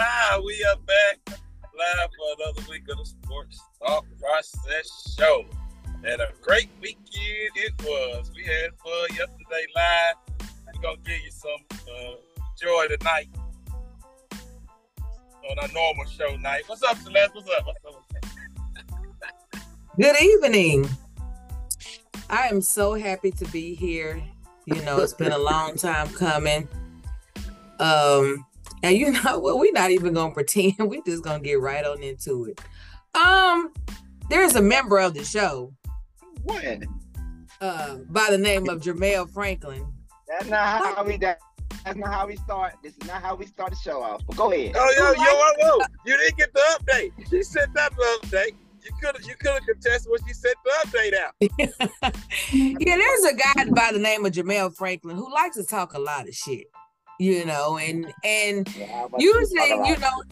Ah, we are back live for another week of the Sports Thought Process Show. And a great weekend it was. We had fun yesterday live. We're gonna give you some uh, joy tonight on our normal show night. What's up, Celeste? What's up? What's up? Good evening. I am so happy to be here. You know, it's been a long time coming. Um, and you know what? We're not even gonna pretend. We're just gonna get right on into it. Um, there's a member of the show. What? Uh, by the name of Germayle Franklin. That's not how we. That, that's not how we start. This is not how we start the show off. But go ahead. Oh, yo, yo, whoa, whoa. You didn't get the update. She sent that the update. You could have you could have contested what she sent the update out. yeah, there's a guy by the name of Germayle Franklin who likes to talk a lot of shit. You know, and and Yeah, usually, you know,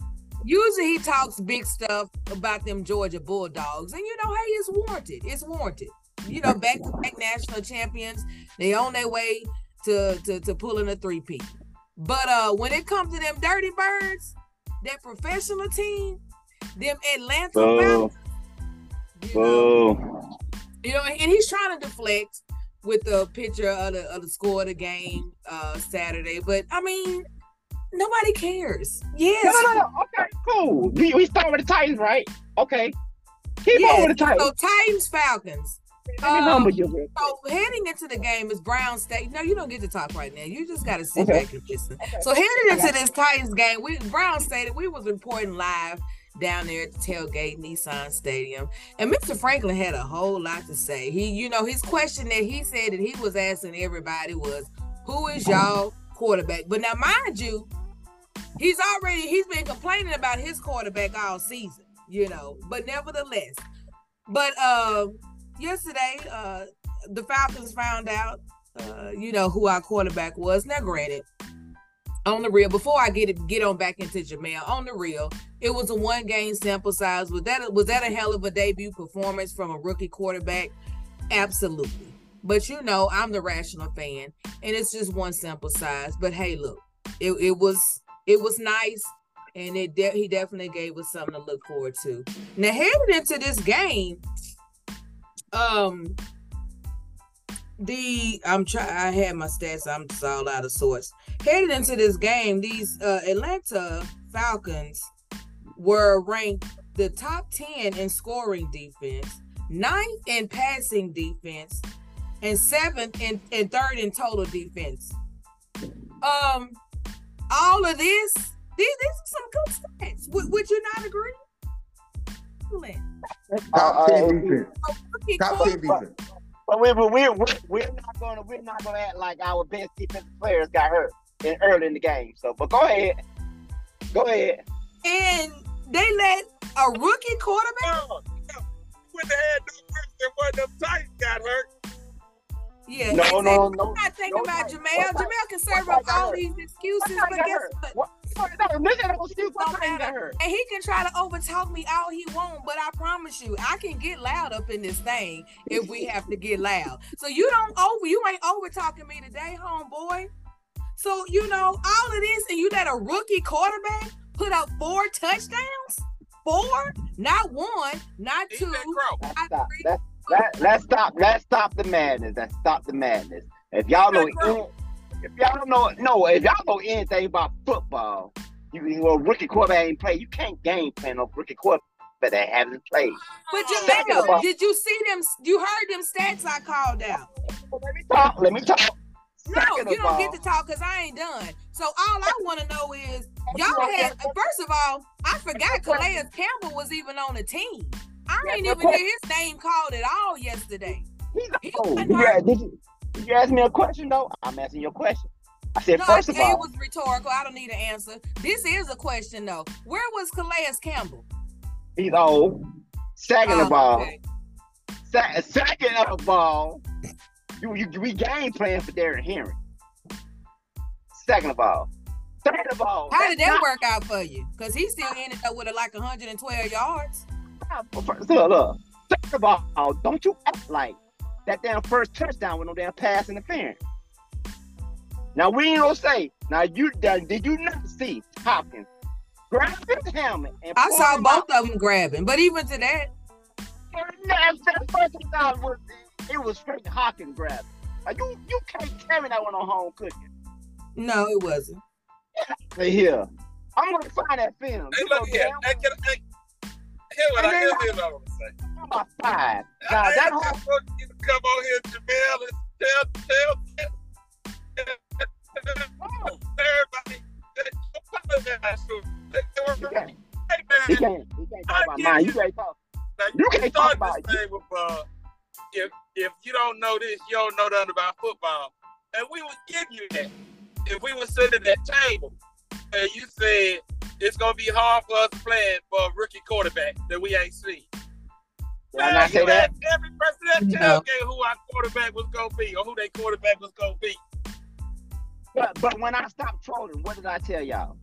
usually he talks big stuff about them Georgia Bulldogs, and you know, hey, it's warranted. It's warranted. You know, back to back national champions. They on their way to to to pulling a three P. But uh, when it comes to them Dirty Birds, that professional team, them Atlanta Boo. Falcons, you know, you know, and he's trying to deflect with the picture of the of the score of the game uh Saturday. But I mean, nobody cares. Yes. No, no, no. Okay, cool. We, we start with the Titans, right? Okay. Keep Yes. on with the Titans. So Titans Falcons. Let me um, you. So heading into the game is Brown State. No, you don't get to talk right now. You just got to sit Okay. back and listen. So heading into this Titans game, we Brown State, we was reporting live down there at the tailgate Nissan Stadium, and Mr. Franklin had a whole lot to say. He, you know, his question that he said that he was asking everybody was, "Who is y'all quarterback?" But now, mind you, he's already he's been complaining about his quarterback all season, you know. But nevertheless, but uh, yesterday, uh, the Falcons found out, uh, you know, who our quarterback was. Now, granted, on the real, before I get it, get on back into Jamel, on the real, it was a one game sample size. Was that was that a hell of a debut performance from a rookie quarterback? Absolutely. But you know, I'm the rational fan, and it's just one sample size. But hey, look, it, it was it was nice, and it de- he definitely gave us something to look forward to. Now heading into this game, um, the I'm trying. I had my stats. I'm just all out of sorts. Headed into this game, these uh, Atlanta Falcons were ranked the top ten in scoring defense, ninth in passing defense, and seventh and, and third in total defense. Um, all of this, these, these are some good stats. Would, would you not agree? Excellent. Top Uh, ten uh, defense. Top ten defense. But we, we, we, we, we're not gonna we're not gonna act like our best defensive players got hurt in, early in the game. So, but go ahead, go ahead. and they let a rookie quarterback. No, no. Wouldn't have had no worse than one of them Titans got hurt. Yeah, No, no, no. I'm not thinking no, about no. Jamel. What Jamel can serve what up all these excuses, What but guess hurt? what? What? No, listen, don't excuse what Don't Titans got hurt. And he can try to overtalk me all he want, but I promise you, I can get loud up in this thing if we have to get loud. So you don't over, you ain't over talking me today, homeboy. So you know all of this, and you let a rookie quarterback put up four touchdowns, four, not one, not Eat two, that. Let's not stop. three. Let's, let, let's stop. Let's stop the madness. Let's stop the madness. If y'all know, Eat if y'all know, no, if y'all know anything about football, you you know, rookie quarterback ain't play. You can't game plan no rookie quarterback that haven't played. But Second of Jamel, all- did you see them? You heard them stats I called out. Let me talk. Let me talk. No, you don't get to talk because I ain't done. So all I want to know is y'all had. First of all, I forgot Calais Campbell was even on the team. I ain't even okay. hear his name called at all yesterday. He's He oh, wasn't you, hurt. ask- did, you, did you ask me a question though? I'm asking you a question. I said No, first of all, it was rhetorical. I don't need an answer. This is a question though. Where was Calais Campbell? he's old. Second oh, of Oh, all, okay. se- second of all, you, you we game plan for Derrick Henry. Second of all, third of all, How did that not- work out for you? Because he still ended up with like 112 yards. Look, look. Third of all, don't you act like that damn first touchdown with no damn pass interference. Now we ain't gonna say. Now you did did you not see Hopkins grabbed his helmet and I saw both out. of them grabbing, but even to that, that's the first thing I was it was straight Hawkins grabbing. Like you you can't tell me that one on home cooking. no, it wasn't. Say here. I'm gonna find that film. Hey, You look here. Hey, can I, hey, hear what I And hear what I want to say. well about five. I, Now I that whole you to come on here, Jamel, and tell, tell, everybody that you apologize to. They were- he can't Hey, he man, can't he can't talk I about mine. you- You can't talk. now, you you can't start talk this about thing with, uh, if, if you don't know this, you don't know nothing about football. And we would give you that. If we were sitting at that table and you said it's going to be hard for us playing for a rookie quarterback that we ain't seen. Did I not say that? Every person that No. tailgate who our quarterback was gonna be or who their quarterback was gonna be. But but when I stopped trolling, what did I tell y'all?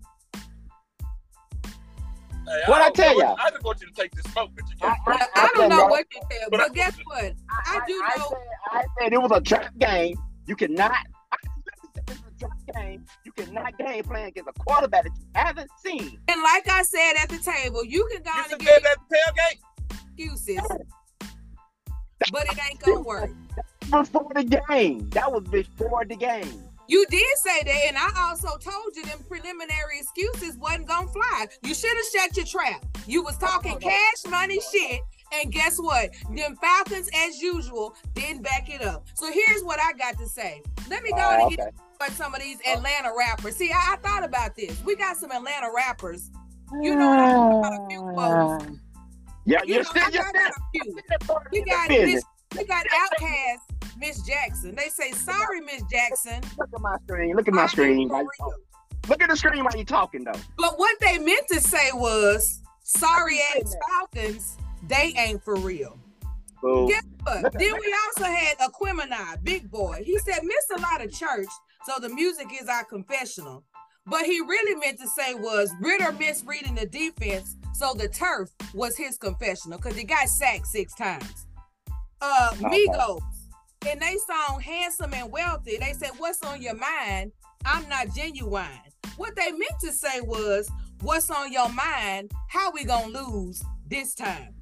Hey, What I don't tell y'all? I just want you to take this smoke that you I, got. I, I, I don't know said, what you said, but guess what? I do I, know- said, I said it was a trap game. You cannot. I said it's a trap game. You cannot game plan against a quarterback that you haven't seen. And like I said at the table, you can go You and said give that tailgate? excuses, but it ain't gonna work. Before the game, that was before the game. You did say that, and I also told you them preliminary excuses wasn't gonna fly. You should have shut your trap. You was talking cash money shit, and guess what? Them Falcons, as usual, didn't back it up. So here's what I got to say. Let me go on Oh, and get okay. but some of these Atlanta rappers. See, I, I thought about this. We got some Atlanta rappers. You know, I got a few ah. folks. Yeah, You you're know, still, I you're got still, a few. you're still part of We the got business. Miss, we got OutKast, Miss Jackson. They say sorry, Miss Jackson. Look at my screen. Look at my ain't screen. for While you real. talk. Look at the screen while you're talking, though. But what they meant to say was, sorry I ass Falcons, they ain't for real. So, Guess what? Then we also had Aquemini, Big Boi. He said, missed a lot of church, so the music is our confessional. But he really meant to say was Ridder misreading the defense, so the turf was his confessional because he got sacked six times. Uh. Migos, in they song Handsome and Wealthy, they said, What's on your mind? I'm not genuine. What they meant to say was, What's on your mind? How we gonna lose this time?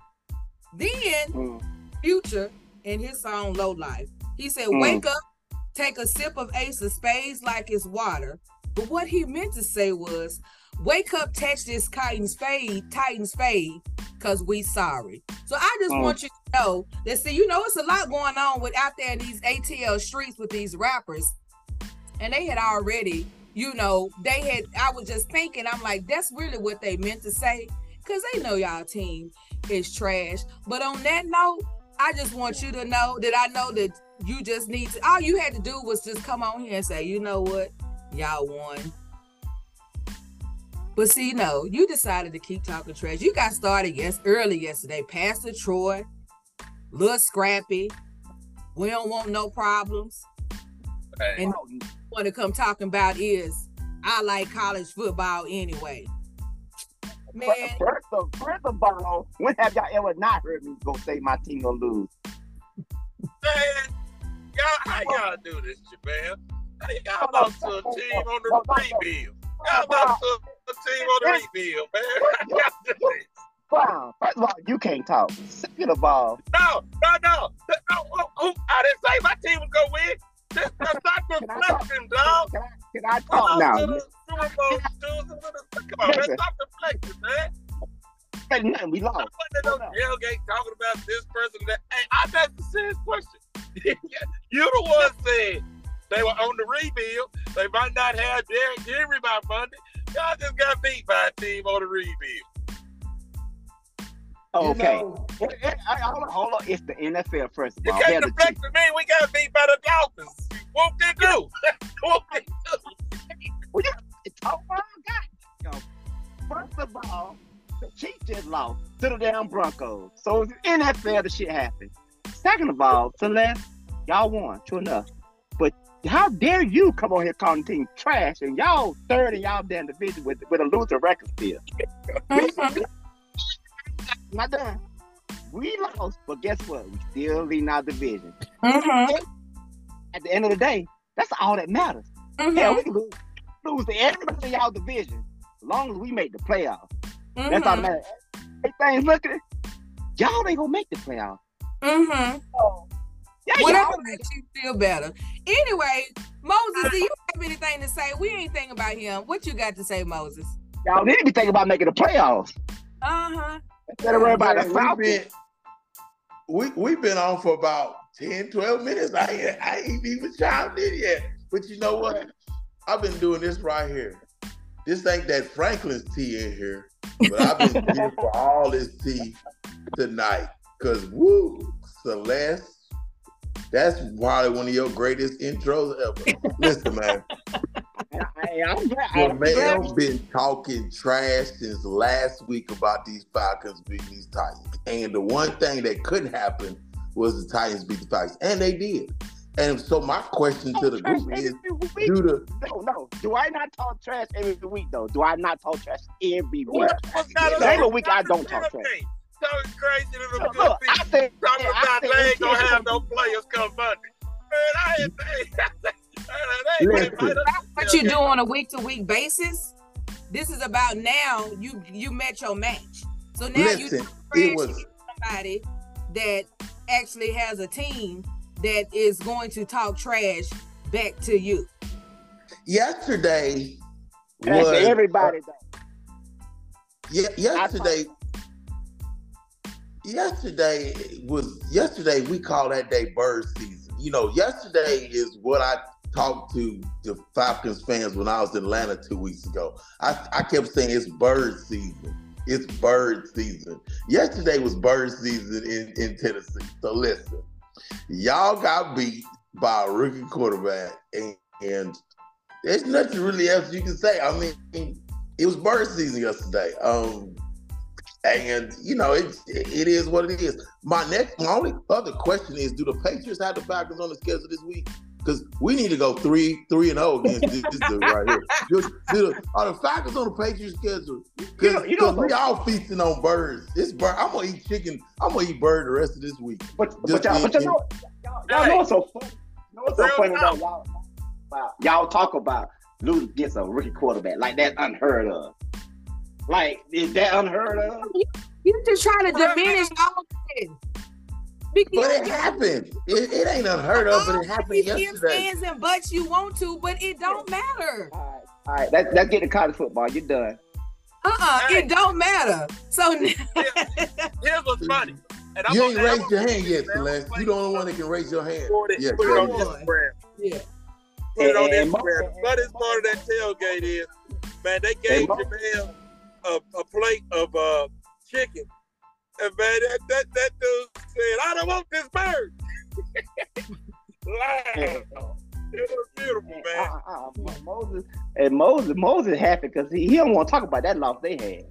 Then mm, Future in his song Low Life. He said, Mm. Wake up, take a sip of Ace of Spades like it's water. But what he meant to say was, Wake up, touch this Titans fade, Titans fade, because we sorry. So I just Mm. want you to know that, see, you know, it's a lot going on with out there in these ATL streets with these rappers. And they had already, you know, they had, I was just thinking, I'm like, that's really what they meant to say. Because they know y'all team is trash. But on that note, I just want you to know that I know that you just need to. All you had to do was just come on here and say, you know what, y'all won. But see, no, you decided to keep talking trash. You got started yes early yesterday. Pastor Troy, little scrappy. We don't want no problems. Hey, And what you want to come talking about is I like college football anyway. Man, First of, first of all, when have y'all ever not heard me go say my team gonna lose? man, y'all, how y'all do this, Jamel? Hey, y'all lost to a team on the rebuild. Y'all lost to a team on the rebuild, man. Y'all do this? Wow. First of all, you can't talk. Second of all, No, no, no. no oh, oh, I didn't say my team was gonna win. This, that's not talk? dog. can I, can I talk lost now? to the Super Bowl dudes. Come on, man. Listen. Stop deflecting, man. Ain't nothing. We I'm lost. no tailgate talking about this person that. Hey, I asked the serious question. you the one said they were on the rebuild. They might not have Derrick Henry by Monday. Y'all just got beat by a team on the rebuild. Okay. you know, Hold on, hold on. It's the NFL first of all. They're can't the deflect to me. We got beat by the Dolphins. Whoop they do. Whoop they do. It's oh my God. Yo, First of all, the Chiefs just lost to the damn Broncos. So it's NFL, the shit happened. Second of all, Celeste, y'all won, true enough. How dare you come on here calling the team trash and y'all third in y'all damn division with with a loser record still. mhm. Not done. We lost, but guess what? We still leading our division. Mhm. At the end of the day, that's all that matters. Mhm. Hell, we can lose, lose to everybody in y'all division. As long as we make the playoffs, Mhm. that's all that matters. Everything's looking. Y'all ain't gonna make the playoffs. Mhm. Yeah, Whatever y'all- makes you feel better. Anyway, Moses, do you have anything to say? We ain't thinking about him. What you got to say, Moses? y'all need to be thinking about making the playoffs. Uh huh. Instead of worrying about Yeah, the we Falcons. been, we we've been on for about 10, 12 minutes. I ain't, I ain't even chimed in yet. But you know what? I've been doing this right here. This ain't that Franklin's tea in here, but I've been here for all this tea tonight. Cause woo, Celeste, that's probably one of your greatest intros ever. Listen, man. Hey, I'm glad. Your I'm glad- man been talking trash since last week about these Falcons beating these Titans. And the one thing that couldn't happen was the Titans beat the Titans. And they did. And so my question to the group is do the No, no. Do I not talk trash every week though? Do I not talk trash every week? What, what kind of Name a week I don't talk trash. Okay, Talking crazy to them good people. I said, Talking I about said they ain't gonna have no players come Monday. Man, I ain't they, they, ain't Listen. What you do on a week to week basis? This is about now. You you met your match. So now you listen, trash it was somebody that actually has a team that is going to talk trash back to you. yesterday Trash was everybody though. Yeah, yesterday. Yesterday was yesterday. We call that day bird season. You know, yesterday is what I talked to the Falcons fans when I was in Atlanta two weeks ago. I, I kept saying it's bird season. It's bird season. Yesterday was bird season in, in Tennessee. So listen, y'all got beat by a rookie quarterback, and, and there's nothing really else you can say. I mean, it was bird season yesterday. Um, and you know, it it is what it is. My next, my only other question is: Do the Patriots have the Falcons on the schedule this week? Because we need to go three three and zero against this, this dude right here. Do, do the, are the Falcons on the Patriots schedule? You Because know- you know- we all feasting on birds. This bird, I'm gonna eat chicken. I'm gonna eat bird the rest of this week. But, but y'all, but you in- know, y'all, y'all know what's so funny? You know what's so Real funny talk. though? Y'all, wow, y'all talk about losing against a rookie quarterback like that's unheard of. Like is that unheard of? You just trying to diminish all of this. Because But it happened. It, it ain't unheard of, but it happened you yesterday. fans and butts you want to, but it don't matter. All right, all right. Let's, let's get to college football. You're done. Uh-uh, Hey. it don't matter. So Here's what's funny. And I'm You ain't gonna- I'm raised your hand yet, man, I'm Celeste. gonna You the only one that can raise your hand. Put it, Yes, put it on Come on. Instagram. yeah. Put it on And- and Mo- Instagram. and- The funniest part of that tailgate is, man, they gave And Mo- Jamel a, a plate of uh, chicken. And man, that, that, that dude said, I don't want this bird. Laugh. It was beautiful, man. uh, uh, uh, Moses and Moses Moses happy because he, he don't want to talk about that loss they had.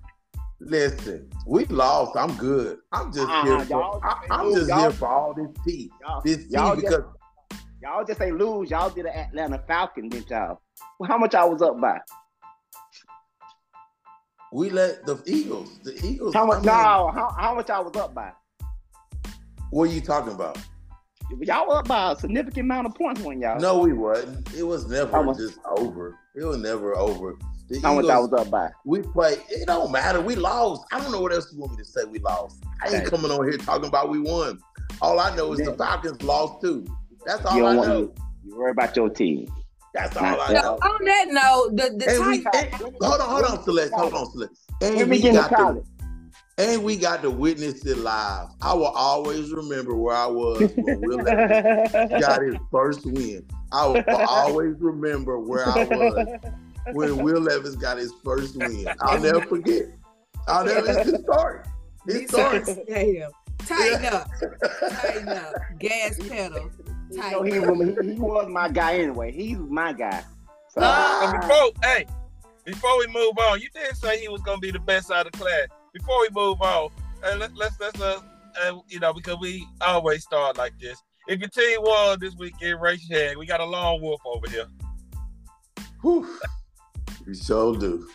Listen, we lost. I'm good. I'm just Uh-uh, here. For, y'all- I, I'm just y'all- here for all this tea. Y'all, This tea y'all just, because y'all just ain't lose. Y'all did an Atlanta Falcon, didn't y'all? Well, how much I was up by? We let the Eagles. The Eagles. How I much? mean, No, how, how much I was up by? What are you talking about? Y'all were up by a significant amount of points when y'all. No, we wasn't. It was never much? just over. It was never over. The how much Eagles, I was up by? we play. It don't matter. We lost. I don't know what else you want me to say. We lost. I ain't Okay. coming on here talking about we won. All I know is the Falcons lost too. That's all I know. you worry about your team. That's all I know. On that note, the, the And we, and- hold on, hold on, Celeste. Hold on, Celeste. And we got to, and we got to witness it live. I will always remember where I was when Will got his first win. I will always remember where I was when Will Levis got his first win. I'll never forget. I'll never. It's historic. Historic. Tighten up. Tighten up. Gas pedal. You know, Tighten he, was- he was my guy anyway. He's my guy. So, And before, hey, before we move on, you did say he was gonna be the best out of class. Before we move on, uh, let, let's let's uh, uh, you know, because we always start like this. If your team won this weekend, raise your hand. We got a long wolf over here. Whew. We sure do.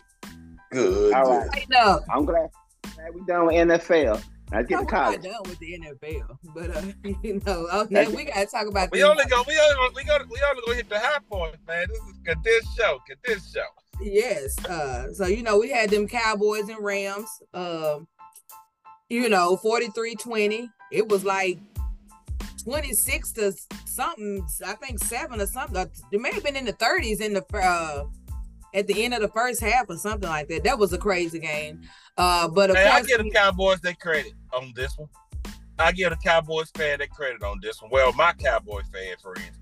Good. All right. Tighten. I'm glad, glad we done with NFL. Let's get No, to we're college. done with the NFL, but uh, you know, now we gotta talk about We only go, we only we got we only gonna hit the high points, man. This is a this show, get this show. Yes. Uh, so you know, we had them Cowboys and Rams. Um, you know, 43-20. It was like 26 to something, I think seven or something. It may have been in the 30s in the uh at the end of the first half or something like that. That was a crazy game. Uh, but of Hey, I course, give the Cowboys their credit on this one. I give the Cowboys fan their credit on this one. Well, my Cowboy fan friends,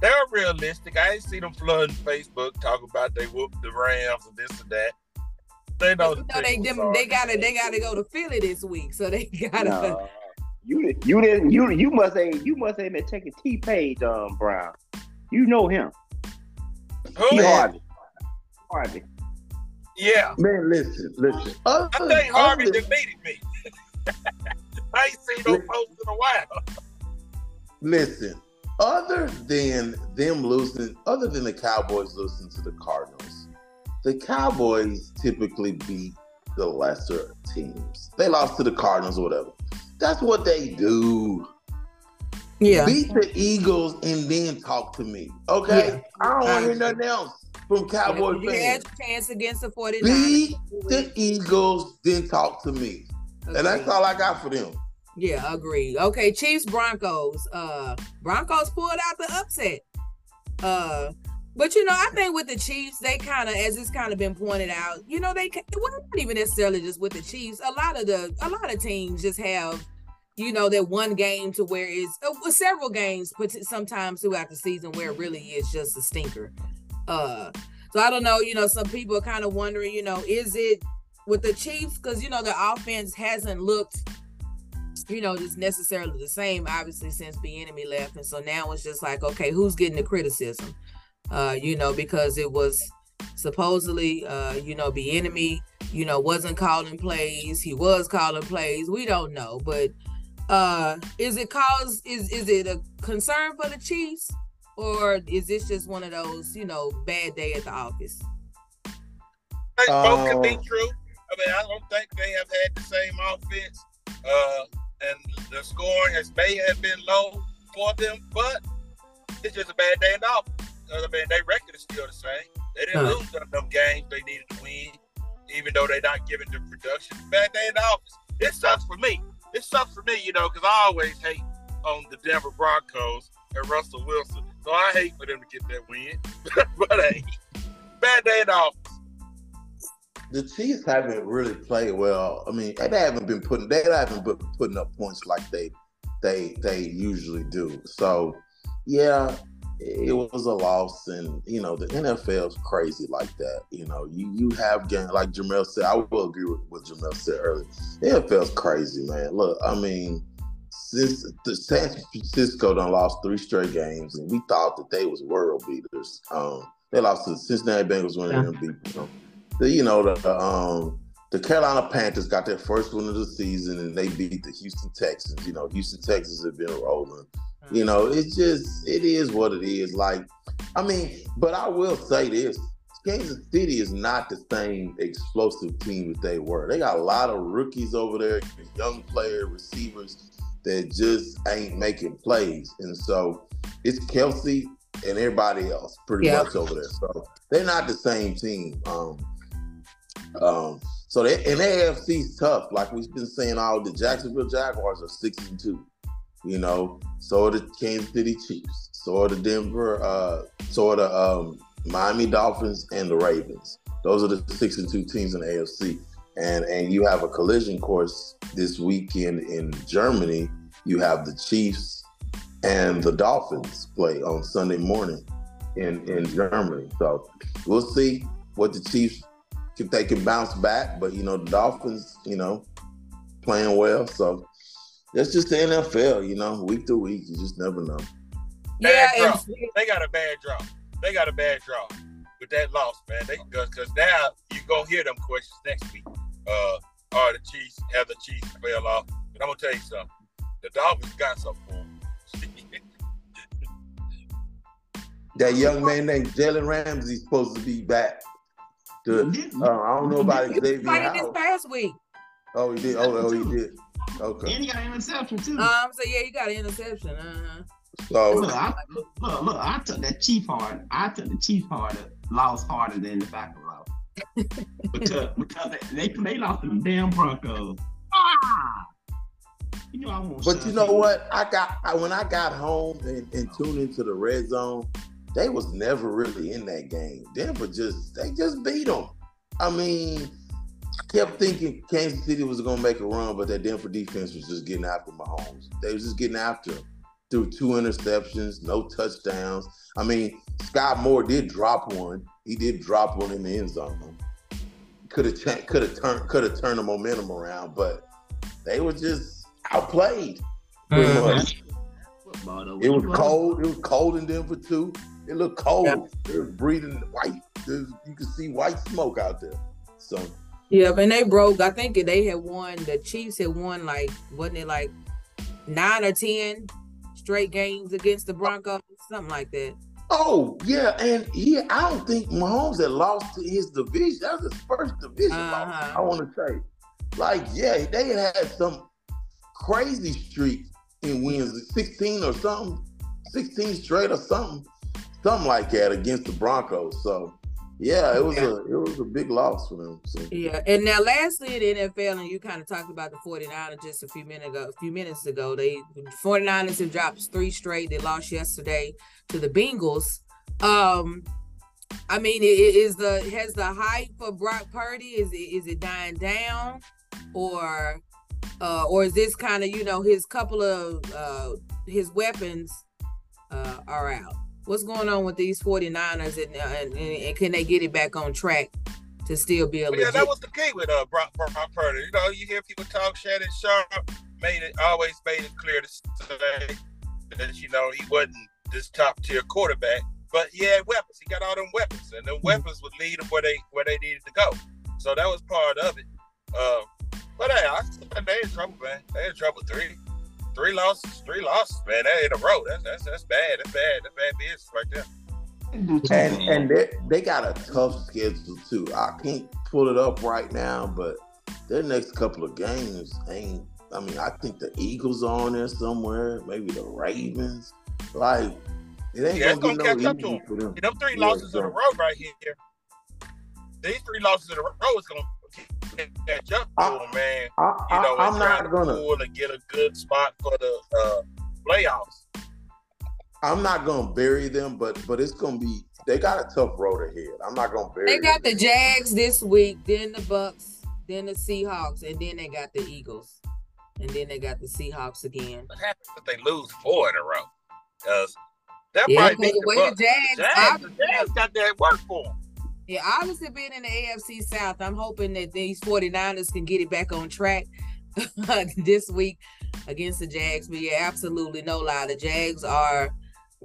they're realistic. I ain't see them flooding Facebook talking about they whooped the Rams and this and that. They know the know, they them, they gotta they gotta go to Philly this week, so they gotta. No. You you didn't you you must ain't you must ain't been checking T page um Brown. You know him. Who? T Harvey. Harvey. Yeah, Man, listen, listen. Other, I think Harvey other- deleted me. I ain't seen no post in a while. listen. Other than them losing, other than the Cowboys losing to the Cardinals, the Cowboys typically beat the lesser teams. They lost to the Cardinals or whatever. That's what they do. Yeah. Beat the Eagles and then talk to me. Okay? Yeah. I don't want to hear nothing else from Cowboy you had fans. your chance against the 49ers. Beat the Eagles, then talk to me. And that's all I got for them. Yeah, agree. Okay, Chiefs Broncos. Uh Broncos pulled out the upset. Uh but you know, I think with the Chiefs, they kind of, as it's kind of been pointed out, you know, they well, not even necessarily just with the Chiefs. A lot of the, a lot of teams just have, you know, that one game to where it's uh, several games, but sometimes throughout the season where it really is just a stinker. Uh, so I don't know. You know, some people are kind of wondering, you know, is it with the Chiefs because you know the offense hasn't looked you know, just necessarily the same, obviously, since Bieniemy left. And so now it's just like, okay, who's getting the criticism? Uh, you know, because it was supposedly uh, you know, Bieniemy, you know, wasn't calling plays, he was calling plays. We don't know. But uh is it cause is is it a concern for the Chiefs? Or is this just one of those, you know, bad day at the office? I think both could be Um, true. I mean, I don't think they have had the same offense, uh, and the scoring has may have been low for them, but it's just a bad day in the office. 'Cause, I mean, their record is still the same. They didn't Huh. lose none of them games they needed to win, even though they're not giving the production. Bad day in the office. It sucks for me. It sucks for me, you know, because I always hate on the Denver Broncos and Russell Wilson. So I hate for them to get that win. but hey, bad day in office. the Chiefs haven't really played well. I mean, they haven't been putting they haven't been putting up points like they they they usually do. So yeah, it was a loss, and you know the NFL is crazy like that. You know, you you have games like Jamel said. I will agree with what Jamel said earlier. The NFL's crazy, man. Look, I mean. Since the San Francisco done lost three straight games, and we thought that they was world beaters. Um, they lost to the Cincinnati Bengals when Yeah. they didn't beat them the you know the um the Carolina Panthers got their first win of the season and they beat the Houston Texans. You know, Houston Texans have been rolling. You know, it's just it is what it is. Like, I mean, but I will say this. Kansas City is not the same explosive team that they were. They got a lot of rookies over there, young player receivers that just ain't making plays. And so it's Kelce and everybody else pretty Yeah. much over there. So they're not the same team. Um, um, so they and AFC's tough. Like we've been saying, all the Jacksonville Jaguars are six and two. You know, so are the Kansas City Chiefs, so are the Denver, uh, so are the um, Miami Dolphins and the Ravens. Those are the six and two teams in the AFC. And and you have a collision course this weekend in Germany. You have the Chiefs and the Dolphins play on Sunday morning in in Germany. So we'll see what the Chiefs if they can bounce back. But you know, the Dolphins, you know, playing well. So that's just the NFL, you know, week to week. You just never know. Yeah, Bad and, They got a bad draw. They got a bad draw with that loss, man. They because now you go hear them questions next week. Uh, are the Chiefs have the Chiefs fell off? But I'm gonna tell you something. The Dolphins got something for 'em. That young man named Jalen Ramsey supposed to be back. To, uh, I don't know about he was Xavier playing this past week. Oh, he did. Oh, oh, he did. Okay. And he got an interception too. Um, so yeah, you got an interception. Uh-huh. So look, I, look, look, I took that chief hard. I took the chief hard lost harder than the Falcons lost. Because because they, they they lost to the damn Broncos. Ah! You know I But you know up. what? I got I, when I got home and, and tuned into the red zone, they was never really in that game. Denver just they just beat them. I mean, I kept thinking Kansas City was gonna make a run, but that Denver defense was just getting after Mahomes. They was just getting after him through two interceptions, no touchdowns. I mean, Scott Moore did drop one. He did drop one in the end zone. Could have cha- could have turned could have turned the momentum around, but they were just outplayed. pretty Mhm. much. Football, though. It was You cold. It was cold in Denver too. It looked cold. Yeah. It was breathing white. There's- you could see white smoke out there. So Yeah, and they broke. I think they had won. The Chiefs had won like wasn't it like nine or ten straight games against the Broncos, something like that. Oh yeah, and he I don't think Mahomes had lost to his division. That was his first division loss. Uh-huh. I want to say, like, yeah, they had had some crazy streak in wins, sixteen or something, sixteen straight or something, something like that against the Broncos. So yeah, it was Yeah. a it was a big loss for them. So Yeah, and now lastly in the NFL, and you kind of talked about the 49ers just a few minutes ago. A few minutes ago, they 49ers have dropped three straight. They lost yesterday to the Bengals. Um, I mean, is the has the hype for Brock Purdy is it is it dying down, or uh, or is this kind of you know his couple of uh, his weapons uh, are out? What's going on with these 49ers and, uh, and, and can they get it back on track to still be a But yeah, that was the key with uh Brock, Brock Purdy. You know, you hear people talk Shannon Sharpe made it always made it clear to say that you know he wasn't this top tier quarterback, but he had weapons. He got all them weapons, and them weapons would lead them where they where they needed to go. So that was part of it. Uh, but hey, I they in trouble, man. They in trouble. Three, three losses, three losses, man. They in a row. That's that's that's bad. That's bad. That's bad business right there. and and they they got a tough schedule too. I can't pull it up right now, but their next couple of games ain't. I mean, I think the Eagles are on there somewhere. Maybe the Ravens. Like it ain't Yeah, gonna, gonna be catch no up to them. them. Them three Yeah, losses in a row right here. These three losses in a row is gonna catch up to I, them, man. I, you know, I, I'm not gonna. pull and get a good spot for the uh, playoffs. I'm not gonna bury them, but but it's gonna be. They got a tough road ahead. I'm not gonna bury. Them. They got them. the Jags this week, then the Bucs, then the Seahawks, and then they got the Eagles, and then they got the Seahawks again. What happens if they lose four in a row? Because that Yeah, might because be the way the the Jags, The Jags, ob- the Jags got that work for them. Yeah, obviously being in the AFC South, I'm hoping that these 49ers can get it back on track this week against the Jags. But yeah, absolutely no lie, the Jags are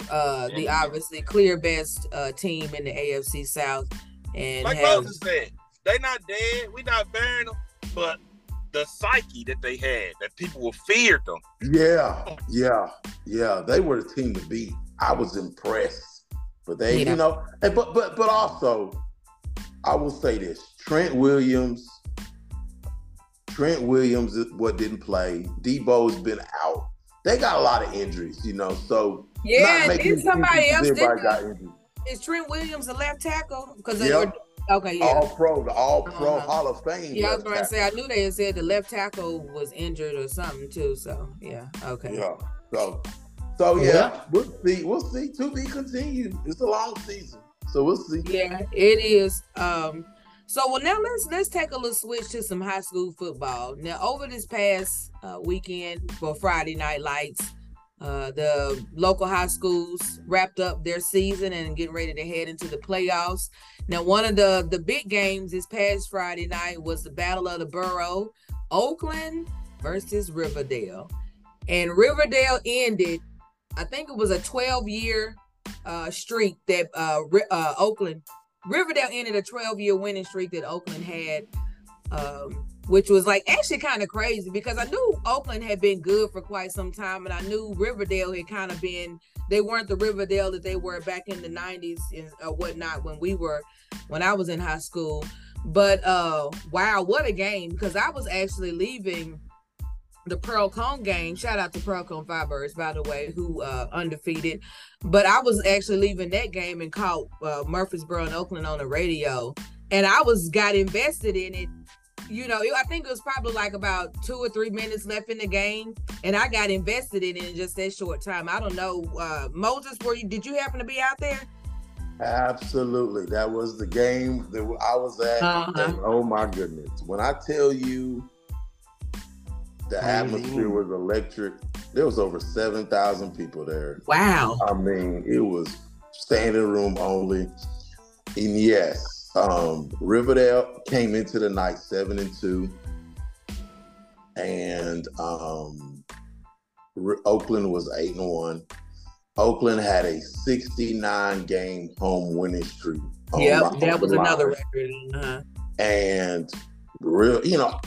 uh the obviously clear best uh team in the AFC South, and Like have Moses said, they not dead. We not burying them, but the psyche that they had, that people were feared them. Yeah, yeah, yeah. They were the team to beat. I was impressed, but they, Yeah. you know, and but but but also, I will say this: Trent Williams, Trent Williams, is what didn't play. Deebo's been out. They got a lot of injuries, you know. So yeah, not then somebody else excuses, did everybody got injured. is Trent Williams a left tackle because Yep. okay yeah. All pro, the All Pro Uh-huh. Hall of Fame. Yeah, I was going to tackle. say I knew they had said the left tackle was injured or something too. So yeah, okay. Yeah. So, so yeah, Yeah. we'll see. We'll see. To be continued. It's a long season, so we'll see. Yeah, it is. Um, so well now let's let's take a little switch to some high school football. Now over this past uh, weekend for Friday Night Lights, uh, the local high schools wrapped up their season and getting ready to head into the playoffs. Now one of the the big games this past Friday night was the Battle of the Borough, Oakland versus Riverdale, and Riverdale ended. I think it was a 12 year uh, streak that uh, uh, Oakland Riverdale ended a 12 year winning streak that Oakland had, um, which was like actually kind of crazy because I knew Oakland had been good for quite some time, and I knew Riverdale had kind of been they weren't the Riverdale that they were back in the 90s and uh, whatnot when we were when I was in high school. But uh, wow, what a game! Because I was actually leaving the Pearl-Cohn game. Shout out to Pearl-Cohn Firebirds, by the way, who uh undefeated. But I was actually leaving that game and caught uh, Murfreesboro and Oakland on the radio, and I was got invested in it. You know, I think it was probably like about two or three minutes left in the game, and I got invested in it in just that short time. I don't know, uh, Moses, were you? Did you happen to be out there? Absolutely, that was the game that I was at. Uh-huh. And oh my goodness, when I tell you the atmosphere was electric, there was over seven thousand people there. Wow. I mean, it was standing room only. And yes, um, Riverdale came into the night seven and two, and um, R- Oakland was eight and one. Oakland had a 69 game home winning streak. on Yep, that was another record. Uh-huh. And real, you know,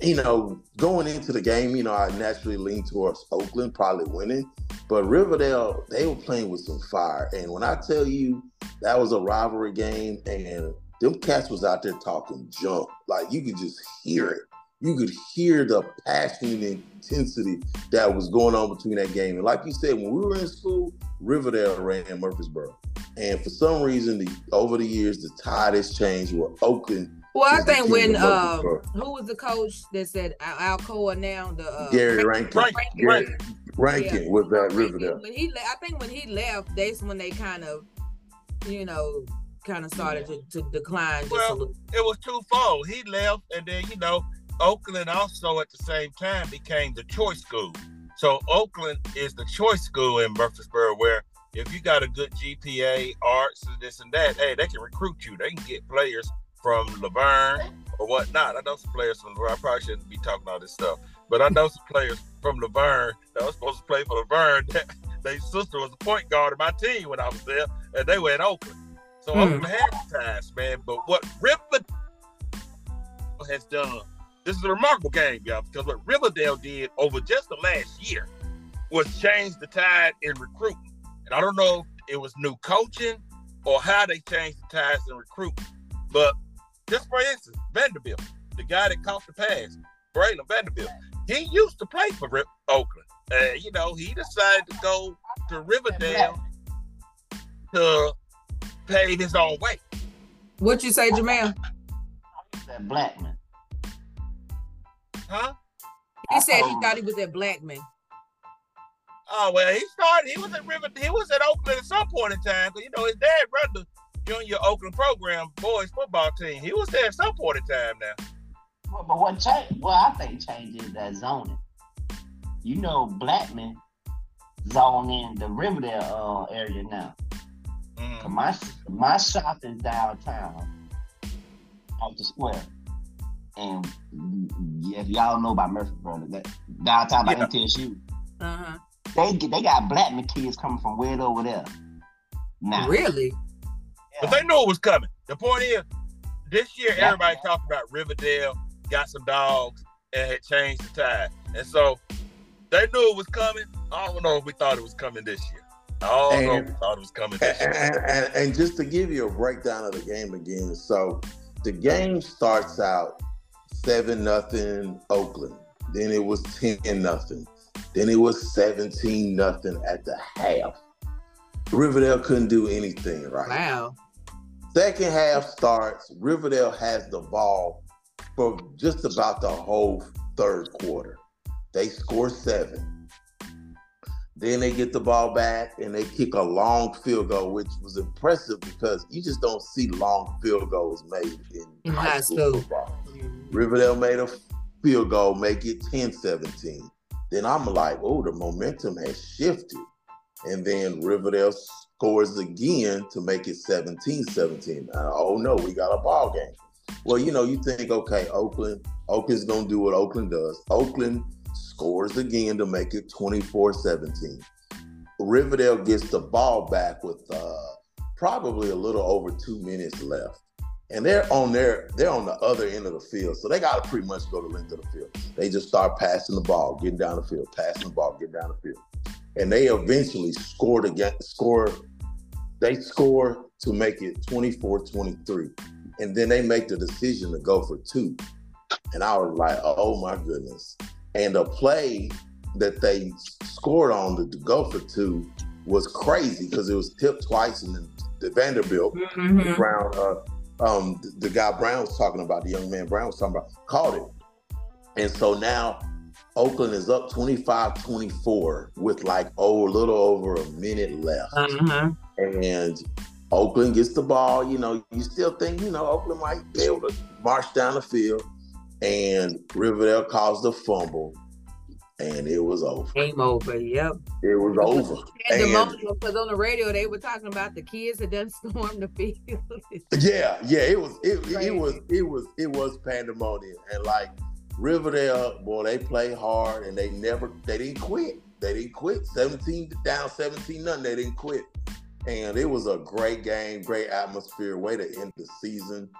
you know, going into the game, you know, I naturally lean towards Oakland probably winning, but Riverdale they were playing with some fire. And when I tell you that was a rivalry game, and them cats was out there talking junk, like you could just hear it. You could hear the passion and intensity that was going on between that game. And like you said, when we were in school, Riverdale ran Murfreesboro. And for some reason, the, over the years, the tide has changed where Oakland Well, I think when of uh, who was the coach that said Al- Alcoa now the uh, Gary Rankin. Frank- Gary Frank- Rankin Yeah. was at Rankin, Riverdale. When he, le- I think when he left, that's when they kind of, you know, kind of started to, to decline just a Well, little. it was twofold. He left, and then you know, Oakland also at the same time became the choice school. So Oakland is the choice school in Murfreesboro, where if you got a good GPA, arts, and this and that, hey, they can recruit you. They can get players from La Vergne or whatnot. I know some players from La Vergne. I probably shouldn't be talking all this stuff, but I know some players from La Vergne that was supposed to play for La Vergne. Their sister was a point guard of my team when I was there, and they were in Oakland. So Hmm. Oakland had ties, man. But what Riverdale has done, this is a remarkable game, y'all, because what Riverdale did over just the last year was change the tide in recruiting. And I don't know if it was new coaching or how they changed the tides in recruiting. But just for instance, Vanderbilt, the guy that caught the pass, Braylon Vanderbilt, he used to play for Rip- Oakland. Uh, you know, he decided to go to Riverdale to pave his own way. What you say, Jamal? That Blackman. Huh? He said he thought he was at Blackman. Oh well, he started. He was at River. He was at Oakland at some point in time. Cause you know his dad run the junior Oakland program boys football team. He was there at some point in time. Now, Well, but what changed? Well, I think changes that zoning. You know, Blackman zone in the Riverdale uh, area now. Mm. 'Cause My my shop is downtown, off the square, and if y'all know about Murfreesboro, that downtown by Yeah. MTSU, Uh-huh. they they got Blackman kids coming from way over there. Now, Really? But they knew it was coming. The point is, this year Yeah. everybody talked about Riverdale got some dogs and had changed the tide, and so they knew it was coming. I don't know if we thought it was coming this year. I don't know if we thought it was coming And, this year. and, and, and just to give you a breakdown of the game again, so the game starts out seven nothing Oakland. Then it was ten nothing. Then it was seventeen nothing at the half. Riverdale couldn't do anything right. Wow. Second half starts. Riverdale has the ball for just about the whole third quarter. They score seven. Then they get the ball back and they kick a long field goal, which was impressive because you just don't see long field goals made in, In high, high school, school. football. Riverdale made a field goal, make it 10-17. Then I'm like, oh, the momentum has shifted. And then Riverdale scores again to make it 17-17. Uh, oh no, we got a ball game. Well, you know, you think, okay, Oakland, Oakland's gonna do what Oakland does. Oakland scores again to make it 24-17. Riverdale gets the ball back with uh, probably a little over two minutes left and they're on their they're on the other end of the field, so they got to pretty much go the length of the field. They just start passing the ball, getting down the field, passing the ball, getting down the field, and they eventually scored again. Score, they score to make it 24-23, and then they make the decision to go for two, and I was like, oh my goodness. And the play that they scored on the, the go for two was crazy because it was tipped twice and then the Vanderbilt Mhm. Brown, uh, um, the, the guy Brown was talking about, the young man Brown was talking about, caught it. And so now Oakland is up 25-24 with like oh a little over a minute left. Uh-huh. And Oakland gets the ball, you know, you still think, you know, Oakland might be able to march down the field. And Riverdale caused the fumble. And it was over. Game over. Yep. It was over. And the moment because on the radio they were talking about the kids that done stormed the field. Yeah, yeah, it was it, it was it was it was pandemonium. And like Riverdale, boy, they play hard and they never they didn't quit. They didn't quit. 17 down, 17 nothing. They didn't quit. And it was a great game, great atmosphere, way to end the season.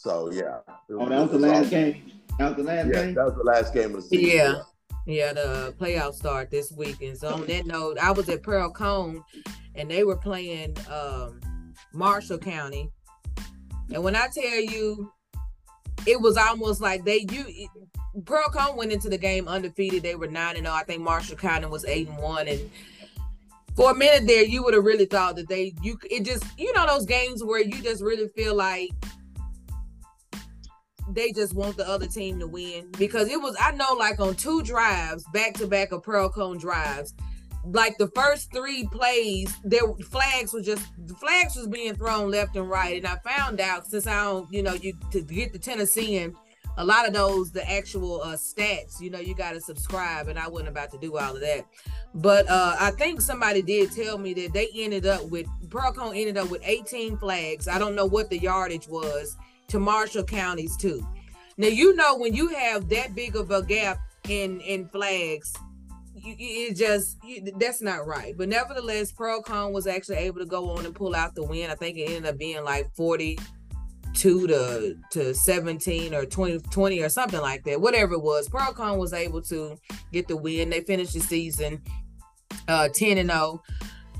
So yeah. it Oh, that was the last awesome. game. That was the last Yeah, game. that was the last game of the season. Yeah. yeah, the playoffs start this weekend. So on that note, I was at Pearl-Cohn and they were playing um Marshall County. And when I tell you it was almost like they you Pearl-Cohn went into the game undefeated. They were nine and zero. I think Marshall County was eight and one. And for a minute there, you would have really thought that they you it just you know those games where you just really feel like they just want the other team to win because it was I know like on two drives back to back of Pearl-Cohn drives, like the first three plays, there flags were just the flags was being thrown left and right, and I found out since I don't you know you to get the Tennessean. A lot of those, the actual uh, stats, you know, you got to subscribe, and I wasn't about to do all of that. But uh, I think somebody did tell me that they ended up with Pearl ended up with 18 flags. I don't know what the yardage was to Marshall counties too. Now you know when you have that big of a gap in in flags, it just that's not right. But nevertheless, Pearl-Cohn was actually able to go on and pull out the win. I think it ended up being like 42 to to 17 or 20 20 or something like that. Whatever it was, Pearl-Cohn was able to get the win. They finished the season uh 10 and 0.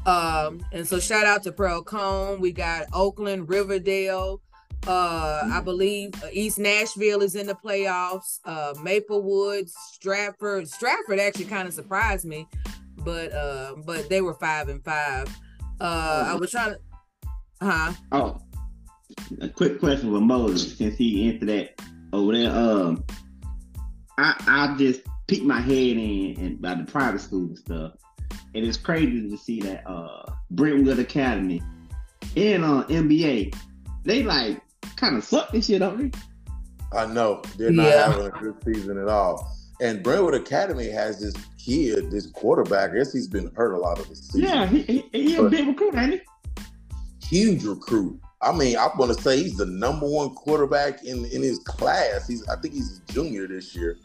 Um, and so shout out to Pearl-Cohn. We got Oakland, Riverdale. Uh, I believe uh, East Nashville is in the playoffs. Uh, Maplewood, Stratford. Stratford actually kind of surprised me, but uh, but they were five and five. Uh, I was trying to, huh? Oh, a quick question for Moses since he into that over there. Um, I I just peeked my head in and by the private school and stuff, and it's crazy to see that uh Brentwood Academy and uh MBA they like kind of suck this shit up. there. I know they're not Yeah. having a good season at all. And Brentwood Academy has this kid, this quarterback. I guess he's been hurt a lot of the season. Yeah, he, he, he a big recruit, ain't he? Huge recruit. I mean, I want to say he's the number one quarterback in in his class. He's, I think he's a junior this year.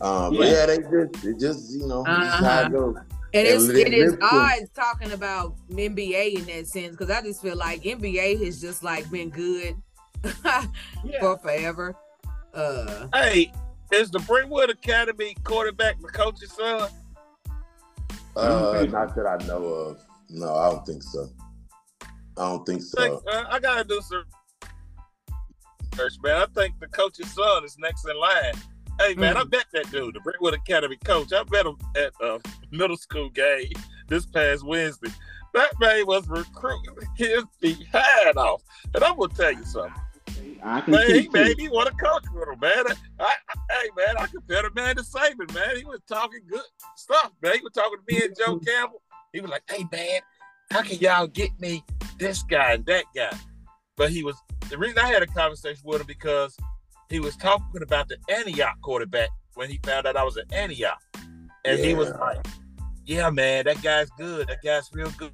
Um, But Yeah. yeah, they just, they just, you know, this is how Uh-huh. it goes. And it's And it is Liverpool- odd talking about MBA in that sense because I just feel like MBA has just like been good for forever. Uh, Hey, is the Brentwood Academy quarterback the coach's son? Uh, Okay. not that I know of. No, I don't think so. I don't think so. Think, uh, I gotta do some research, man. I think the coach's son is next in line. Hey, man, I Mm. bet that dude, the Brentwood Academy coach, I bet him at a middle school game this past Wednesday. That man was recruiting his behind off. And I'm gonna tell you something. I can Man, see he made me want to coach with him, man. I, I, hey, man, I compared a man to Saban, man. He was talking good stuff, man. He was talking to me and Joe Campbell. He was like, hey, man, how can y'all get me this guy and that guy? But he was, the reason I had a conversation with him because he was talking about the Antioch quarterback when he found out I was at Antioch. And he was like, yeah, man, that guy's good. That guy's real good.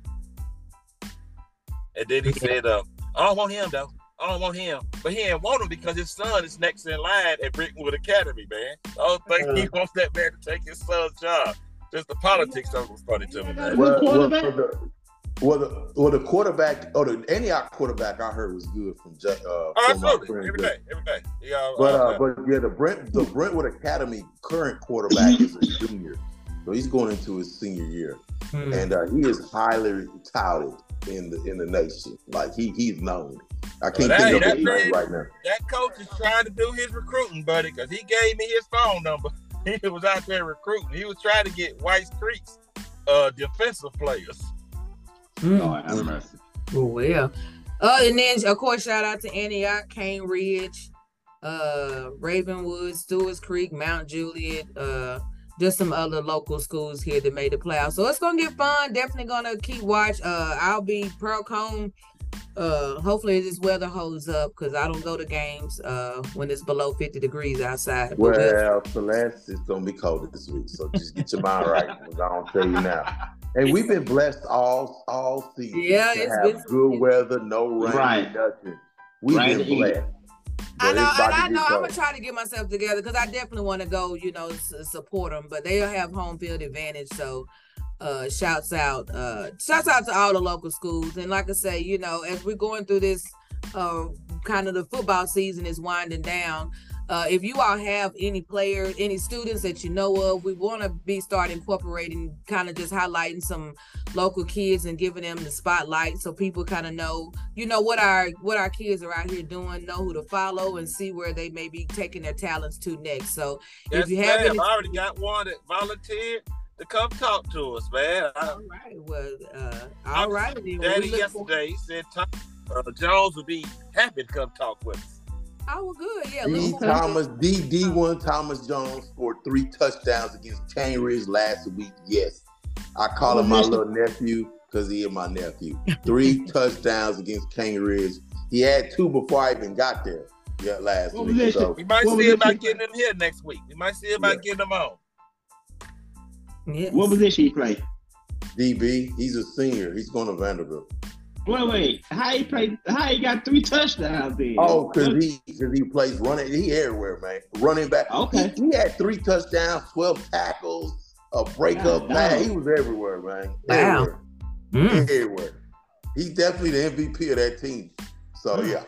And then he said, uh, I don't want him, though. I don't want him. But he didn't want him because his son is next in line at Brentwood Academy, man. I don't think he wants that man to take his son's job. Just the politics of it was funny to me, man. Well, well, quarterback? the, well, the, well, the quarterback, or the Antioch quarterback, I heard was good from. J- Uh, Oh, my absolutely. friend Every day, every day. Yeah, But uh, uh, but yeah, the Brent the Brentwood Academy current quarterback is a junior, so he's going into his senior year, hmm. and uh, he is highly touted in the in the nation. Like he he's known. I can't Well, think hey, of his that name right now. that coach is trying to do his recruiting, buddy, because he gave me his phone number. he was out there recruiting. He was trying to get White Creek's uh, defensive players. Mm. Lord have mercy. Well, uh, and then of course, shout out to Antioch, Cane Ridge, uh, Ravenwood, Stewart's Creek, Mount Juliet, uh, just some other local schools here that made the playoffs. So it's gonna get fun. Definitely gonna keep watch. Uh, I'll be Pearl-Cohn. Uh, hopefully this weather holds up because I don't go to games uh when it's below 50 degrees outside. But we'll- Well, Celeste, it's gonna be cold this week, so just get your mind right. I'm gonna tell you now. And we've been blessed all all season. Yeah, to it's have been- good weather, no rain, Right. nothing. We've Right been to eat. blessed. I know, and I know. I'm gonna try to get myself together because I definitely want to go. You know, s- support them, but they'll have home field advantage. So, uh, shouts out, uh, shouts out to all the local schools. And like I say, you know, as we're going through this, uh, kind of the football season is winding down. Uh, if you all have any players, any students that you know of, we want to be start incorporating, kind of just highlighting some local kids and giving them the spotlight so people kind of know you know what our what our kids are out here doing know who to follow and see where they may be taking their talents to next so Yes, if you have any I already got one that volunteered to come talk to us, man. I, all right well uh all right Daddy look for- yesterday said Tom, uh, Jones would be happy to come talk with us. Oh well good yeah D. look forward to- Thomas, D. D1 Thomas Jones scored three touchdowns against Cane Ridge last week. Yes. I call him my little nephew because he is my nephew. Three touchdowns against Cane Ridge. He had two before I even got there. Yeah, last What week. So, We might What see about it? getting him here next week. We might see about Yeah. getting him on. yes. What position he play? DB, he's a senior. He's going to Vanderbilt. Wait, wait. How he played? How he got three touchdowns then? Oh, because he because he plays running. He everywhere, man. Running back. Okay. He, he had three touchdowns, twelve tackles, a breakup God, pass. He was everywhere, man. Wow. Everywhere. Mm. Everywhere. He's definitely the MVP of that team. So Mm. yeah.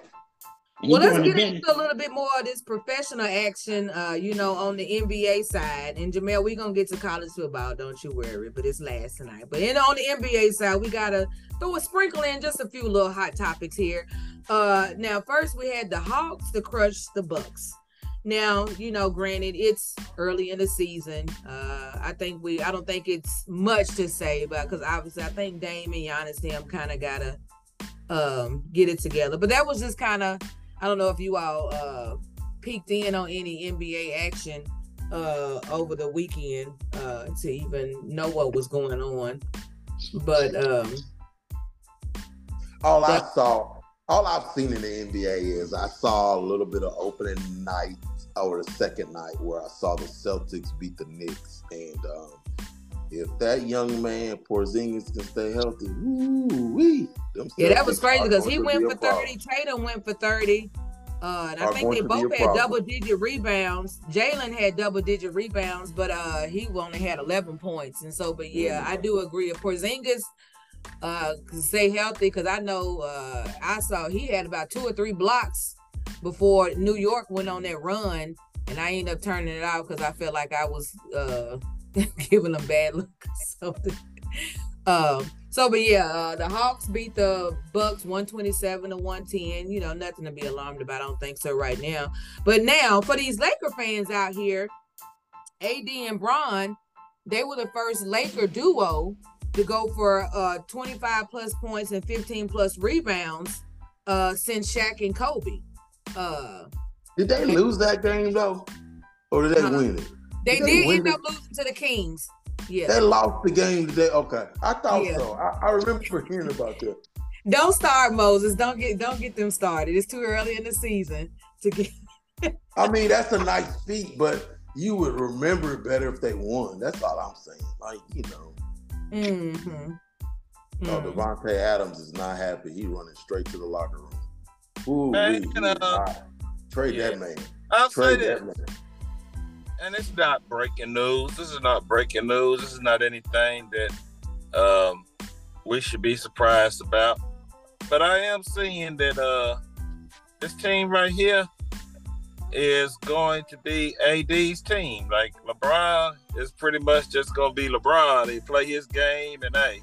Well let's get into a little bit more of this professional action uh you know on the nba side. And Germayle we're gonna get to college football don't you worry but it's last tonight. But then on the nba side we gotta throw a sprinkle in just a few little hot topics here. Uh now first we had the hawks to crush the bucks. Now you know granted it's early in the season. Uh i think we i don't think it's much to say about because obviously i think Dame and Giannis them kind of gotta um get it together. But that was just kind of I don't know if you all uh peeked in on any NBA action uh over the weekend uh to even know what was going on. But um All I saw, all I've seen in the NBA is I saw a little bit of opening night or the second night where I saw the Celtics beat the Knicks. And um, if that young man Porzingis can stay healthy, woo wee. yeah, that was crazy because he went for 30, Tatum went for 30. Uh, and I Are think they be both had double digit rebounds. Jalen had double digit rebounds, but uh he only had 11 points. And so, but yeah, I do agree. If Porzingis uh can stay healthy, because I know uh I saw he had about two or three blocks before New York went on that run, and I ended up turning it out because I felt like I was uh giving them bad look or something. Um, so but yeah, uh, the Hawks beat the Bucks 127 to 110. You know, nothing to be alarmed about. I don't think so right now. But now for these Laker fans out here, AD and Bron, they were the first Laker duo to go for uh 25 plus points and 15 plus rebounds uh since Shaq and Kobe. Uh Did they lose that game though? Or did they win it? They They did end it. up losing to the Kings. Yeah. They lost the game today. Okay. I thought Yeah. so. I, I remember hearing about that. Don't start Moses. Don't get don't get them started. It's too early in the season to get I mean, that's a nice feat, but you would remember it better if they won. That's all I'm saying. Like, you know, Mm-hmm. no, Davante Adams is not happy. He running straight to the locker room. Ooh, Man, wee, you he know, is trade yeah. that man. I'll say Trade this, that man. And it's not breaking news. This is not breaking news. This is not anything that um, we should be surprised about. But I am seeing that uh, this team right here is going to be AD's team. Like LeBron is pretty much just going to be LeBron. He play his game, and hey,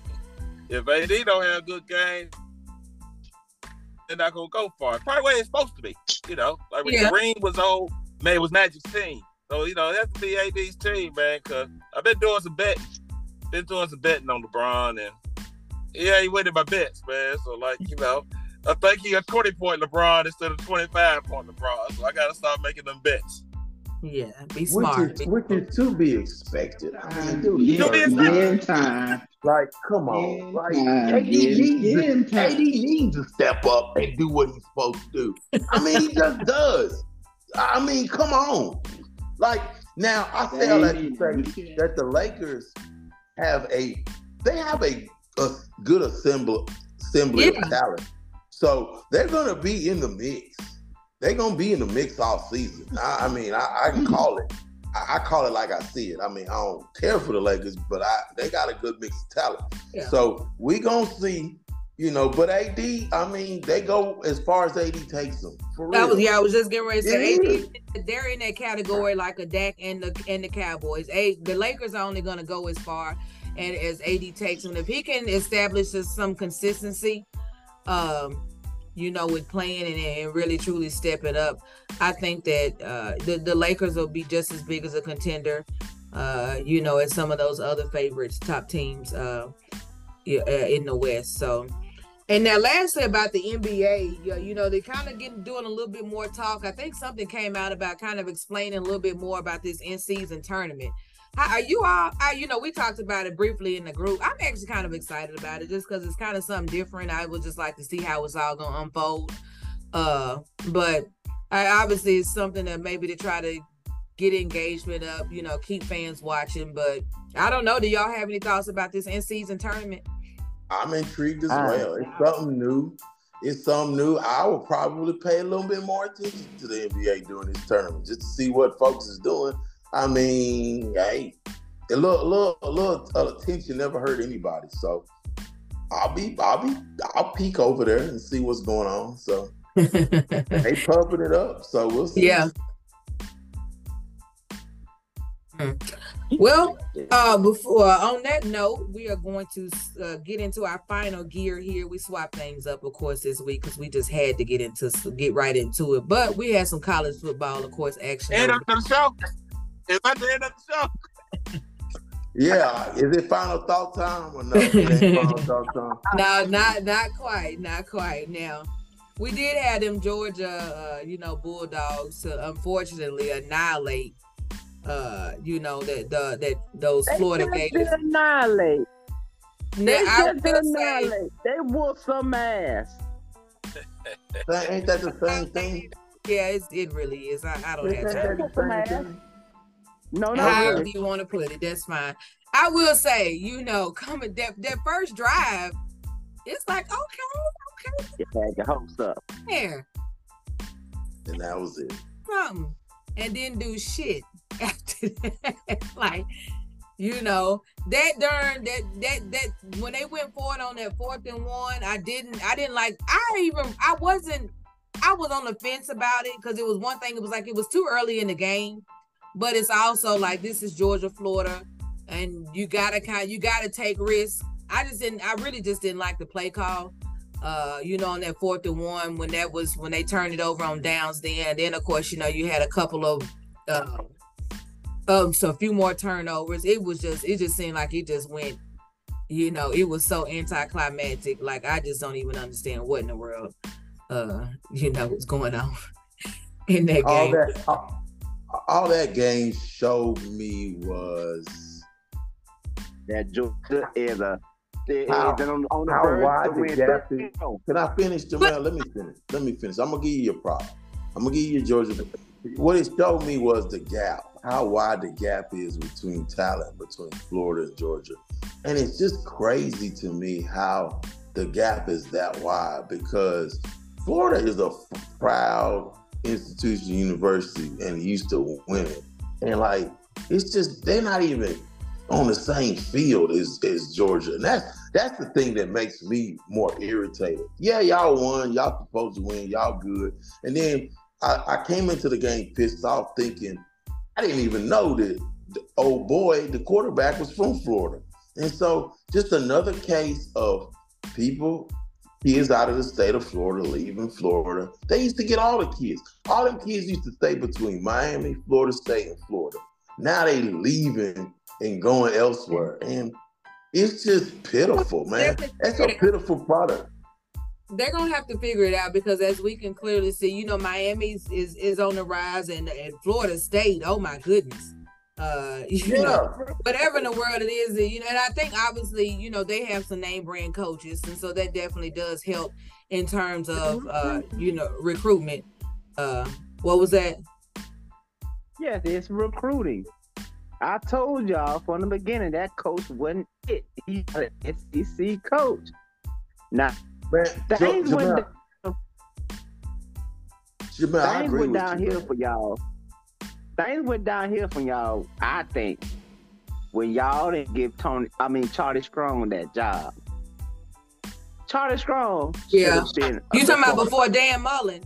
if AD don't have a good game, they're not going to go far. Probably where it's supposed to be. You know, like when Yeah. Kareem was old, man, it was Magic's team. So you know, it has to be AD's team, man. Cause I've been doing some betting, been doing some betting on LeBron, and yeah, he winning my bets, man. So like, you know, I think he got 20 point LeBron instead of 25 point LeBron. So I gotta start making them bets. Yeah, be smart. Which is, which is to be expected. I mean, dude, Yeah, be in time. like, come on, like, Yeah, AD, yeah, needs yeah, to, in time. AD needs to step up and do what he's supposed to do. I mean, he just does. I mean, come on. Like now, I say all that to say that the Lakers have a they have a, a good assembly assembly Yeah. of talent. So they're gonna be in the mix. They're gonna be in the mix all season. I, I mean, I, I can call it. I, I call it like I see it. I mean, I don't care for the Lakers, but I they got a good mix of talent. Yeah. So we gonna see, you know. But AD, I mean, they go as far as AD takes them. For real. That was yeah. I was just getting ready to say Yeah. AD, they're in that category like a Dak and the and the Cowboys. A, the Lakers are only going to go as far and as AD takes them. If he can establish some consistency, um, you know, with playing and, and really truly step it up, I think that uh, the the Lakers will be just as big as a contender. Uh, you know, as some of those other favorites, top teams uh, uh, in the West. So. And now, lastly, about the NBA, you, know, they kind of getting doing a little bit more talk. I think something came out about kind of explaining a little bit more about this in-season tournament. How are you all? You know, we talked about it briefly in the group. I'm actually kind of excited about it just because it's kind of something different. I would just like to see how it's all gonna unfold. Uh, but I, obviously, it's something that maybe to try to get engagement up. You know, keep fans watching. But I don't know. Do y'all have any thoughts about this in-season tournament? I'm intrigued as well. It's something new. It's something new. I will probably pay a little bit more attention to the NBA during this tournament just to see what folks is doing. I mean, hey, a little, a little, a little attention never hurt anybody. So I'll be, I'll be, I'll peek over there and see what's going on. So they pumping it up. So we'll see. Yeah. Hmm. Well, uh, before on that note, we are going to uh, get into our final gear here. We swapped things up, of course, this week because we just had to get into get right into it. But we had some college football, of course, action. End of the show. Is that the end of the show? Yeah. Is it final thought time or no? Final thought time. No, not not quite, not quite. Now, we did have them Georgia, uh, you know, Bulldogs to unfortunately annihilate, uh, you know, that the that those Florida Gators. just annihilate. Now, They just will say, annihilate. They whoop some ass. That- Ain't that the same thing? yeah, it's, it really is. I, I don't have that time. the same thing? No, no, However really. you want to put it, that's fine. I will say, you know, coming that that first drive, it's like okay, okay. You had your hopes up. okay, there, And that was it. something, and then do shit after that. like, you know, that darn that that that when they went forward on that fourth and one, I didn't I didn't like I even I wasn't I was on the fence about it because it was one thing, it was like it was too early in the game. But it's also like this is Georgia, Florida, and you gotta kind you gotta take risks. I just didn't I really just didn't like the play call. Uh, you know, on that fourth and one when that was when they turned it over on downs then. Then of course, you know, you had a couple of uh um so a few more turnovers. It was just it just seemed like it just went, you know, it was so anticlimactic. Like I just don't even understand what in the world uh, you know, was going on in that all game. that all, all that game showed me was That Georgia is a How- on, on how wide to the win gap three is. in a row. can I finish Germayle? Let me finish. Let me finish. I'm gonna give you your prop. I'm gonna give you Georgia. What it showed me was the gap, how wide the gap is between talent between Florida and Georgia. And it's just crazy to me how the gap is that wide because Florida is a proud institution, university, and used to winning. And like, it's just they're not even on the same field as, as Georgia. And that's that's the thing that makes me more irritated. Yeah, y'all won, y'all supposed to win, y'all good. And then I, I came into the game pissed off thinking I didn't even know that the old boy, the quarterback, was from Florida. And so just another case of people kids out of the state of Florida leaving Florida. They used to get all the kids. All them kids used to stay between Miami, Florida State, and Florida. Now they leaving and going elsewhere. And it's just pitiful, man. That's a pitiful product. They're gonna have to figure it out because as we can clearly see, you know, Miami's is is on the rise and, and Florida State, oh my goodness. Uh, you Yeah. know, whatever in the world it is, you know, and I think obviously, you know, they have some name brand coaches, and so that definitely does help in terms of uh, you know, recruitment. Uh what was that? Yes, it's recruiting. I told y'all from the beginning that coach wasn't it. He's an SEC coach. Now Man, things Ja- went, Germayle, Germayle, I things agree went with downhill for y'all. Things went downhill for y'all. I think when y'all didn't give Tony, I mean Charlie Strong that job. Charlie Strong. Yeah. You talking about before Dan Mullen?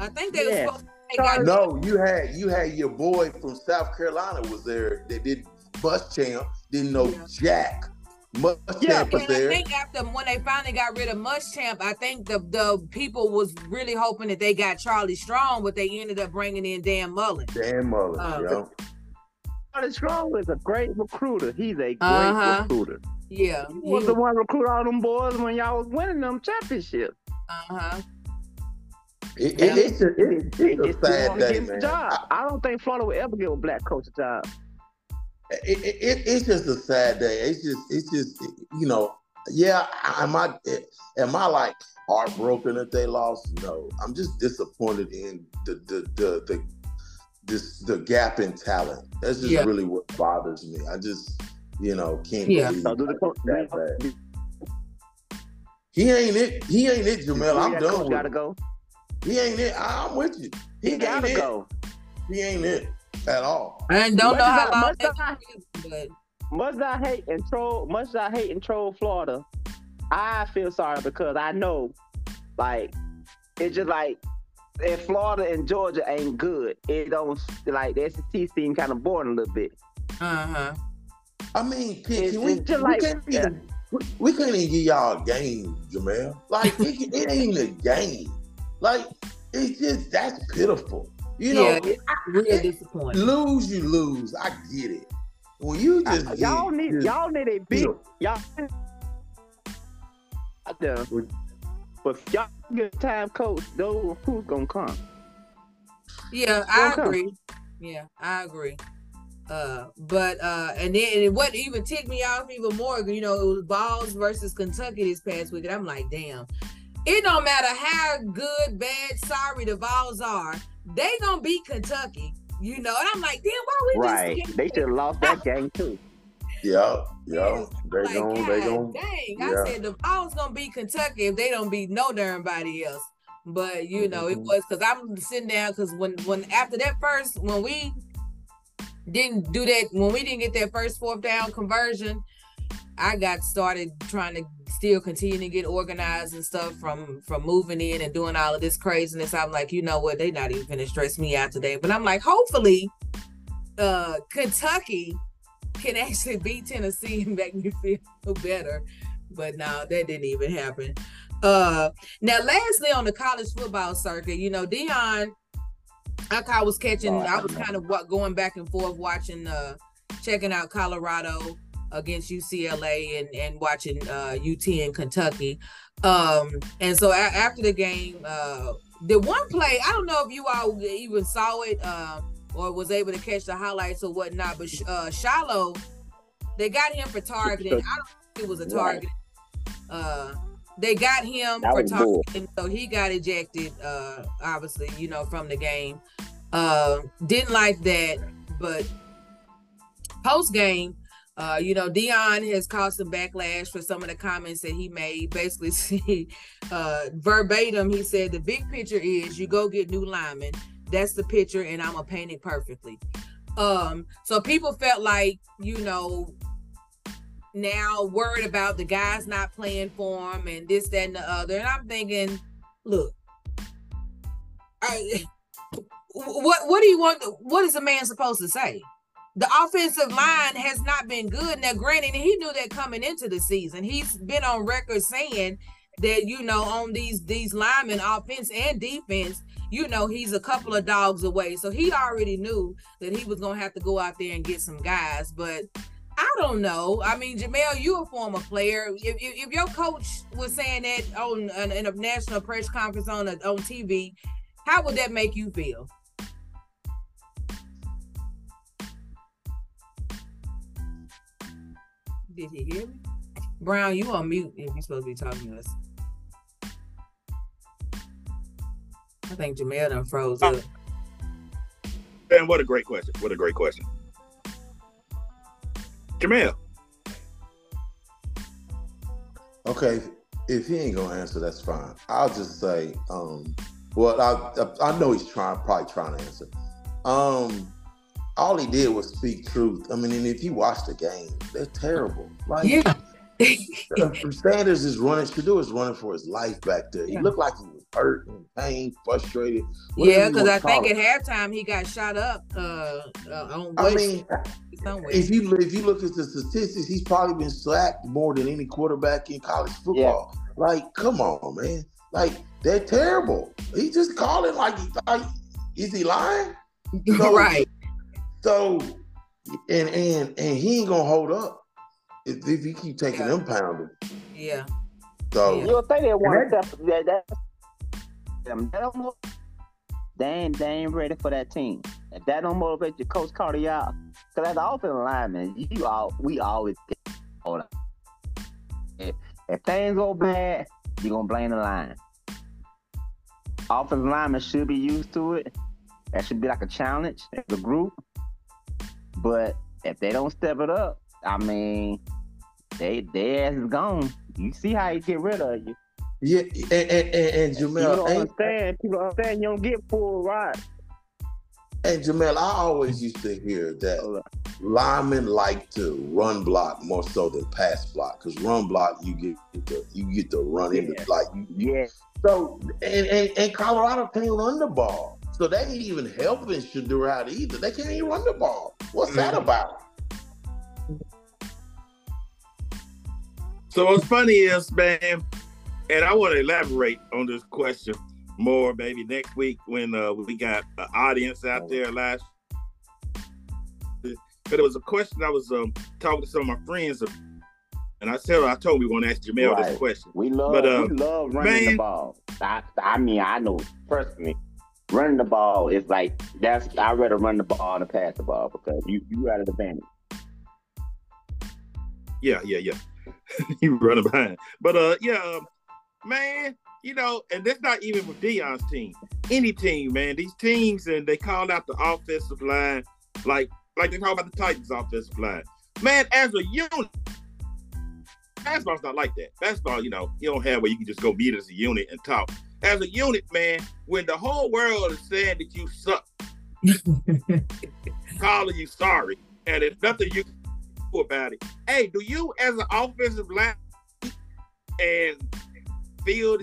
I think they Yeah. were supposed to they got No, you had you had your boy from South Carolina was there. They did Muschamp, didn't know Yeah. Jack. Bus Yeah, was And I think after when they finally got rid of Muschamp, I think the the people was really hoping that they got Charlie Strong, but they ended up bringing in Dan Mullen. Dan Mullen, Uh, yo. Charlie Strong is a great recruiter. He's a great Uh-huh. recruiter. Yeah, He was the one recruit all them boys when y'all was winning them championships. uh huh. It, it, it's, a, it, They it's a sad want day, give a man. job. I- I don't think Florida will ever give a black coach a job. It, it, it, it's just a sad day. It's just, it's just, you know, yeah. Am I, am I like heartbroken that they lost? No, I'm just disappointed in the, the, the, the, this, the gap in talent. That's just Yeah. really what bothers me. I just, you know, can't Yeah. believe So do the coach that bad. He ain't it. He ain't it, Germayle. I'm that done coach with gotta go. He ain't it. I- I'm with you. He, He gotta it. go. He ain't it at all. And don't Much know how I- long much that as I- is, but Much I hate and troll, much I hate and troll Florida, I feel sorry because I know, like, it's just like if Florida and Georgia ain't good, it don't like the SEC seem kind of boring a little bit. uh huh. I mean, can, can we, it's just we like- can't even, we, we can't even give y'all a game, Germayle. Like it, it ain't a game. Like it's just that's pitiful. You know, Yeah, it's real disappointing. lose you lose. I get it. When you just Uh, y'all get- need just- y'all need a you big know, y'all. out there. But if y'all get time coach, those who's gonna come? Yeah, I Okay. agree. Yeah, I agree. Uh, but uh, and then and what even ticked me off even more, you know, it was Vols versus Kentucky this past week, and I'm like, damn, it don't matter how good, bad, sorry the Vols are, they gonna beat Kentucky, you know. And I'm like, damn, why we Right. just They should have lost that game too. yeah, yeah. Yes, They like, gon' they gon' God dang, I said the Vols gonna beat Kentucky if they don't beat no darn body else. But you know, it Mhm. was because I'm sitting down because when when after that first when we didn't do that when we didn't get that first fourth down conversion, I got started trying to still continue to get organized and stuff from from moving in and doing all of this craziness. I'm like, you know what, they not even gonna stress me out today. But I'm like, hopefully, uh Kentucky can actually beat Tennessee and make me feel better. But no, that didn't even happen. Uh now lastly on the college football circuit, you know, Deion I I was catching, I was kind of what going back and forth watching uh checking out Colorado against UCLA and and watching uh UT and Kentucky. Um and so a- after the game, uh the one play, I don't know if you all even saw it uh, or was able to catch the highlights or whatnot, but uh Shilo, they got him for targeting. I don't think it was a target. Uh they got him That for targeting, so he got ejected, uh, obviously, you know, from the game. Uh, didn't like that, but post game, uh, you know, Deion has caused some backlash for some of the comments that he made. Basically, uh, verbatim, he said the big picture is you go get new linemen. That's the picture, and I'm gonna paint it perfectly. Um, so people felt like, you know, now worried about the guys not playing for him and this, that, and the other. And I'm thinking, look, I, what what do you want? What is a man supposed to say? The offensive line has not been good. Now, granted, he knew that coming into the season. He's been on record saying that you know on these these linemen, offense and defense, you know he's a couple of dogs away. So he already knew that he was gonna have to go out there and get some guys. But I don't know. I mean, Germayle, you a former player. If, if, if your coach was saying that on in a national press conference on a, on TV, how would that make you feel? Did he hear me? Brown, you on mute if you're supposed to be talking to us. I think Germayle done froze up. And what a great question. What a great question. Germayle. Okay, if he ain't gonna answer, that's fine. I'll just say, um, well, I I know he's trying, probably trying to answer. Um, all he did was speak truth. I mean, and if you watch the game, they're terrible. Like, yeah. Sanders is running. Shedeur is running for his life back there. He yeah. looked like he was hurt and pain, frustrated. Yeah, because I think it. at halftime he got shot up. Uh, uh on I mean, somewhere. if you if you look at the statistics, he's probably been sacked more than any quarterback in college football. Yeah. Like, come on, man. Like they're terrible. He just calling like, he like is he lying? So, right. So, and and and he ain't gonna hold up if, if he keep taking yeah. them pounding. Yeah. So you don't think they want to step that, that them that they ain't, they ain't ready for that team. If that don't motivate your coach Carter out, because as an offensive lineman, you all we always get hold on. If, if things go bad, you're gonna blame the line. Offensive linemen should be used to it. That should be like a challenge as a group. But if they don't step it up, I mean, they their ass is gone. You see how he get rid of you. Yeah, and, and, and, and Germayle, you don't understand. People understand you don't get full right. And Germayle, I always used to hear that linemen like to run block more so than pass block because run block you get the you get to run yeah. into like yeah. So and, and and Colorado can't run the ball, so they ain't even helping Shedeur out either. They can't even run the ball. What's mm-hmm. that about? So what's funny is, man, and I want to elaborate on this question more, maybe next week when uh, we got an audience out there last. But it was a question I was um, talking to some of my friends, and I said I told we want to ask Germayle right. this question. We love, but, uh, we love running man, the ball. I, I mean, I know personally, running the ball is like that's. I rather run the ball than pass the ball because you you got an advantage. Yeah, yeah, yeah. you running behind. But uh, yeah, um, man, you know, and that's not even with Deion's team. Any team, man. These teams and they called out the offensive line, like like they talk about the Titans offensive line. Man, as a unit, basketball's not like that. Basketball, you know, you don't have where you can just go meet as a unit and talk. As a unit, man, when the whole world is saying that you suck, calling you sorry, and there's nothing you can do about it. Hey, do you as an offensive line and field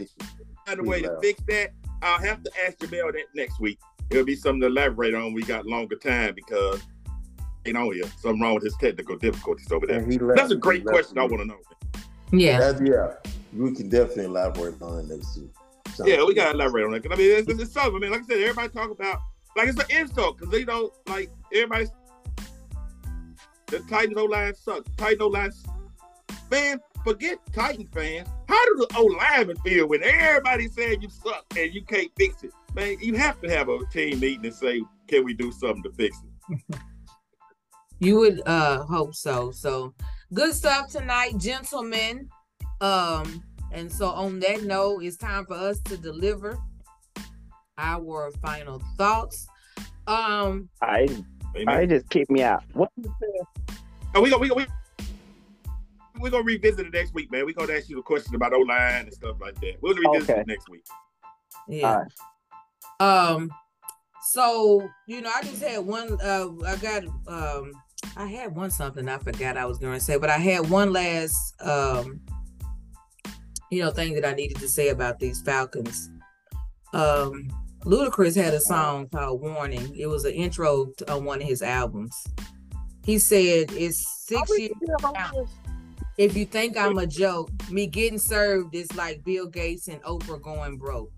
find a way to fix that? I'll have to ask Germayle that next week. It'll be something to elaborate on. We got longer time because ain't on here. Something wrong with his technical difficulties over there. That's a great question. I want to know. Yeah. That's, yeah. We can definitely elaborate on it next week. Yeah, we gotta elaborate on that. I mean, it's, it's something. I mean, like I said, everybody talk about like it's an insult because they don't like everybody's the Titans O line sucks. Titan O line, man. Forget Titan fans. How do the O lineman feel when everybody saying you suck and you can't fix it? Man, you have to have a team meeting and say, "Can we do something to fix it?" you would uh hope so. So good stuff tonight, gentlemen. Um, and so on that note, it's time for us to deliver our final thoughts. Um, I I just kick me out. What? Oh, we go. We go. We, we're gonna revisit it next week, man. We're gonna ask you a question about O line and stuff like that. We'll revisit okay. it next week. Yeah. Right. Um. So you know, I just had one. Uh, I got. Um. I had one something I forgot I was going to say, but I had one last. Um. You know, thing that I needed to say about these Falcons. Um. Ludacris had a song called "Warning." It was an intro to, on one of his albums. He said it's six years. If you think I'm a joke, me getting served is like Bill Gates and Oprah going broke.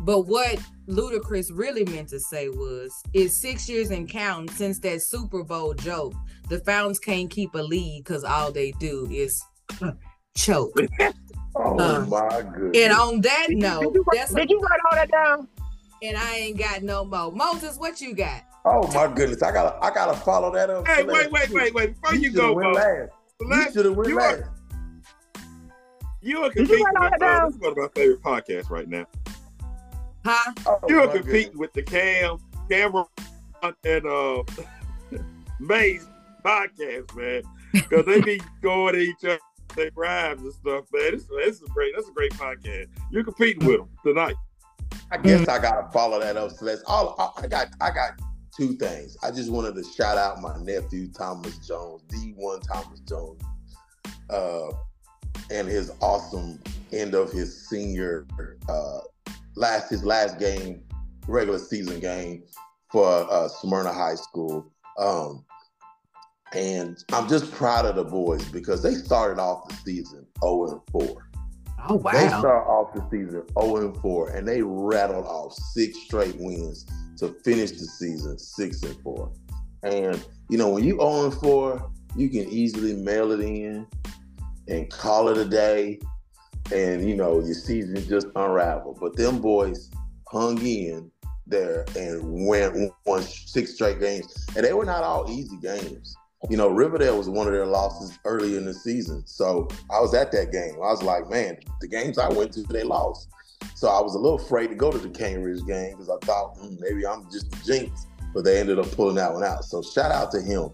But what Ludacris really meant to say was, it's six years and counting since that Super Bowl joke. The Fountains can't keep a lead because all they do is choke. Oh Uh, my goodness. And on that Did you- note, did you, write- that's did you write all that down? and I ain't got no more. Moses, what you got? oh my goodness. I gotta I gotta follow that up. Hey, wait, wait, wait, wait. Before you, You go, should win Mo, last. You should have win you last. are- you are Did you competing with, uh, this is one of my favorite podcasts right now. Huh? Oh, You are competing goodness. with the Cam, Cameron, and uh, Mase podcast, man, because they be going at each other, they rhymes and stuff, man. This, this is great. That's a great podcast. You're competing with them tonight. I guess I gotta follow that up, Celeste. All I I got, I got two things. I just wanted to shout out my nephew Thomas Jones, D1 Thomas Jones, uh, and his awesome end of his senior uh, last his last game, regular season game for uh, Smyrna High School. Um, and I'm just proud of the boys because they started off the season 0 and 4. Oh wow! They start off the season 0 and 4, and they rattled off six straight wins to finish the season 6 and 4. And you know, when you 0 and 4, you can easily mail it in and call it a day, and you know your season just unraveled. But them boys hung in there and went won six straight games, and they were not all easy games. You know, Riverdale was one of their losses early in the season. So I was at that game. I was like, man, the games I went to, they lost. So I was a little afraid to go to the Cane Ridge game because I thought hmm, maybe I'm just a jinx, but they ended up pulling that one out. So shout out to him.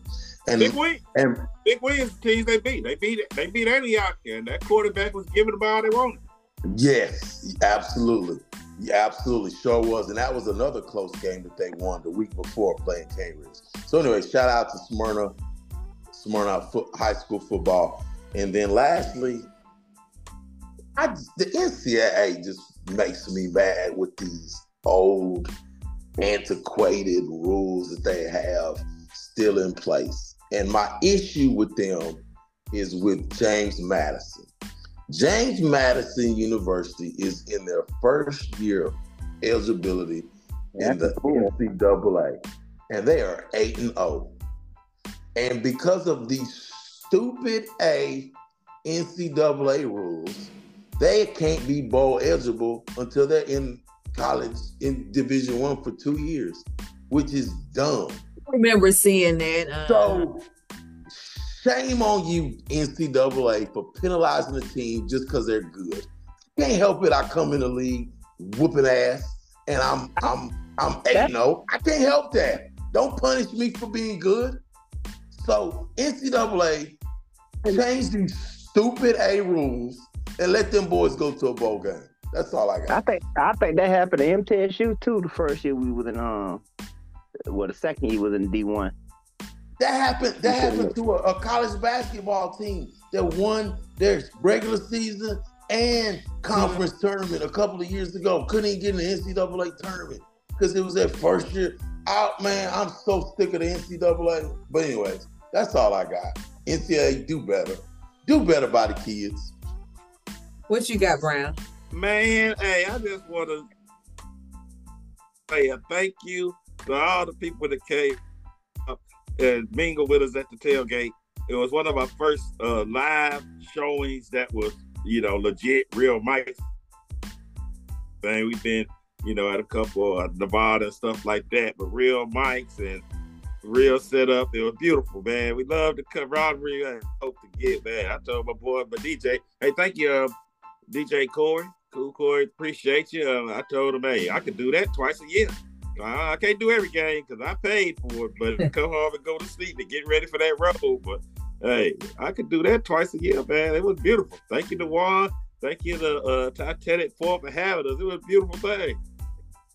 And Big win. and Big wins the teams they beat. They beat they beat Antioch, and that quarterback was giving the ball they wanted. yes, absolutely. Yeah, absolutely, sure was. And that was another close game that they won the week before playing Cane Ridge. So anyway, shout out to Smyrna, Foot, High School football. And then lastly, I the NCAA just makes me mad with these old, antiquated rules that they have still in place. And my issue with them is with James Madison. James Madison University is in their first year of eligibility in the NCAA, and they are eight and zero. And because of these stupid A NCAA rules, they can't be bowl eligible until they're in college in Division One for two years, which is dumb. I remember seeing that. Uh, So shame on you, NCAA, for penalizing the team just because they're good. Can't help it. I come in the league whooping ass, and I'm I'm I'm eight no. I can't help that. Don't punish me for being good. So NCAA change these stupid A rules and let them boys go to a bowl game. That's all I got. I think I think that happened to MTSU too. The first year we was in um, well, the second year was in D one. That happened. That happened to a, a college basketball team that won their regular season and conference tournament a couple of years ago. Couldn't even get in the NCAA tournament because it was their first year. Out, man. I'm so sick of the NCAA. But anyways, that's all I got. NCAA do better. Do better by the kids. what you got, Brown? Man, hey, I just want to say a thank you to all the people that came up and mingled with us at the tailgate. It was one of our first uh, live showings that was, you know, legit, real mics. Man, we've been, you know, at a couple of Nevada and stuff like that, but real mics and real setup. It was beautiful, man. We love the camaraderie. I hope to get, man. I told my boy, but DJ, hey, thank you, uh, DJ Corey. Cool, Corey. Appreciate you. Uh, I told him, hey, I could do that twice a year. I, I can't do every game because I paid for it, but come home and go to sleep and get ready for that road. But hey, I could do that twice a year, man. It was beautiful. Thank you to Juan. Thank you to uh, Titanic for for having us. It was a beautiful thing.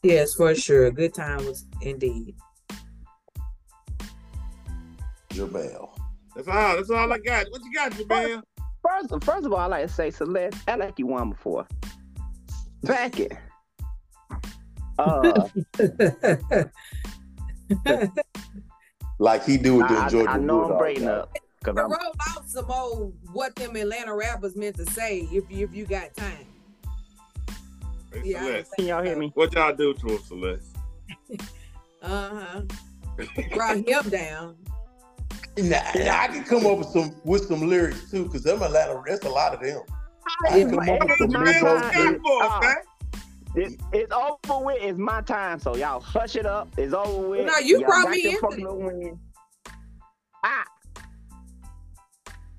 Yes, for sure. Good time was indeed. Germayle. That's all. That's all I got. What you got, Germayle? First, first of all, I like to say, Celeste, I like you one before. Second, uh, Like he do with the Georgia I know I'm Bulldogs, breaking right? up. 'Cause to I'm- roll out some old what them Atlanta rappers meant to say if you if you got time. Hey, Yeah, Celeste, Can y'all hear me? what y'all do to him, Celeste? Uh-huh. Brought him down. Nah, I can come up with some with some lyrics too, because them Atlanta, that's a lot of them. I Yeah, can come up with some my Man, Migos what's time. that lyrics. for, Ah. man? It, it's over with. It's my time. So y'all hush it up. It's over with. No, you Y'all brought me your into fucking little win. Ah.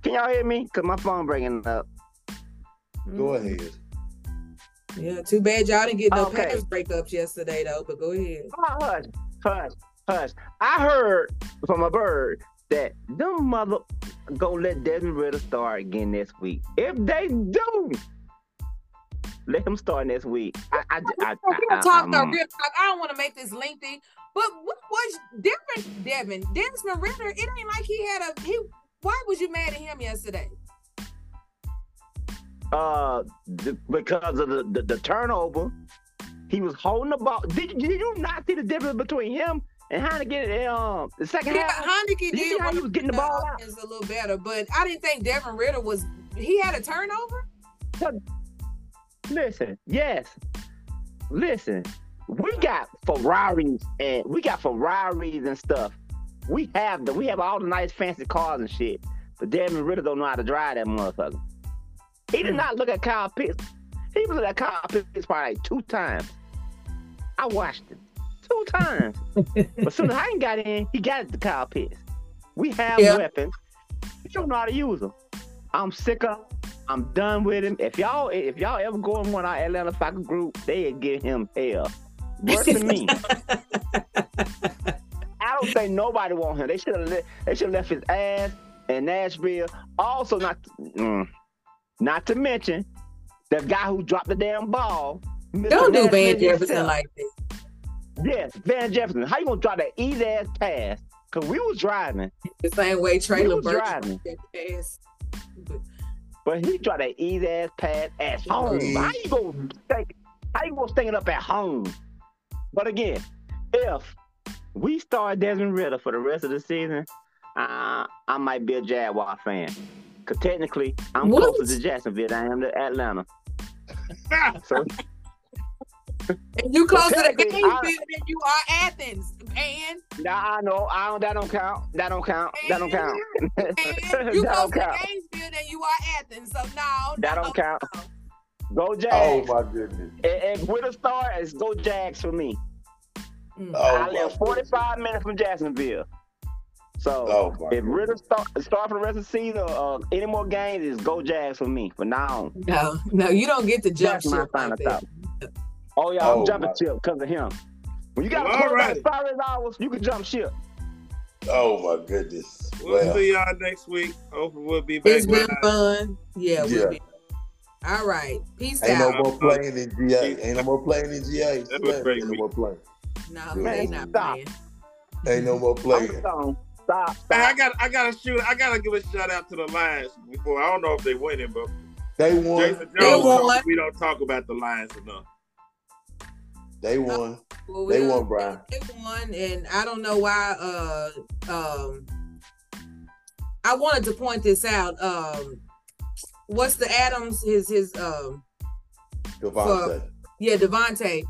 Can y'all hear me? Cause my phone breaking up. Go ahead. Yeah, too bad y'all didn't get no Okay. pass breakups yesterday though, but go ahead. Oh, hush, hush, hush. I heard from a bird that them mother gonna let Desmond Ridder start again next week. If they do, let him start next week. I, I, I, I, talk the I'm- real talk. I don't want to make this lengthy, but what was different, Devin? Desmond Ridder, it ain't like he had a he. Why was you mad at him yesterday? uh because of the, the, the turnover. He was holding the ball. Did, did you not see the difference between him and Heinicke in um, the second Yeah, half? Heinicke You see did how he was getting the ball out? offense a little better, but I didn't think Devin Ridder was. He had a turnover. Listen, yes. Listen, we got Ferraris and we got Ferraris and stuff. We have the we have all the nice fancy cars and shit. But Desmond Ridder don't know how to drive that motherfucker. He did Hmm. not look at Kyle Pitts. He looked at Kyle Pitts probably like two times. I watched him two times. but as soon as I got in, he got to Kyle Pitts. We have Yeah. weapons. You don't know how to use them. I'm sick of. I'm done with him. If y'all if y'all ever go in one of our Atlanta Falcon group, they'll give him hell. Worse than me. I don't think nobody want him. They should have they should have left his ass in Nashville. Also, not mm, not to mention the guy who dropped the damn ball. Mr. Don't do Van Jefferson like that. Yes, Van Jefferson. How you gonna drop that easy ass pass? Cause we was driving, The same way Trey We was driving. pass. But but he dropped that easy ass pass at home. Mhm. How you gonna stink? How you gonna stink it up at home? But again, if we start Desmond Ridder for the rest of the season, uh, I might be a Jaguar fan. Cause technically, I'm What? closer to Jacksonville than I am to Atlanta. So And you closer to the Gainesville I- than you are Athens, and nah, I know, I don't. That don't count. That don't count. That don't count. and that you don't to count. Gainesville than you are Athens. So no, That no, don't count. no. Go Oh my goodness. And, and with a star, it's go Jags for me. Mm. Oh, I live 45 minutes from Jacksonville. So Oh if Ridder start, start for the rest of the season or uh, any more games, it's go Jags for me. For now on. No, no, you don't get to jump That's my final like thought. Oh yeah, Oh, I'm jumping ship because of him. When you got Well, a all quarterback right. five hours, you can jump ship. Oh my goodness. We'll Well, see y'all next week. Hopefully, we'll be back. It's been live. fun. Yeah, Yeah. we'll be. All right. Peace out. ain't no more playing in GA. Ain't no more playing in GA. That was great Ain't no more playing. No, Man, they not stop. playing. Ain't no more I'm playing. gone. Stop. Hey, I got, I got to shoot. I got to give a shout out to the Lions before. I don't know if they winning, but They won. Jason They won. We don't talk about the Lions enough. They won. Well, They won, Brian. They won, and I don't know why. Uh, um, I wanted to point this out. Um, what's the Adams? His his um, Davante. yeah, Davante.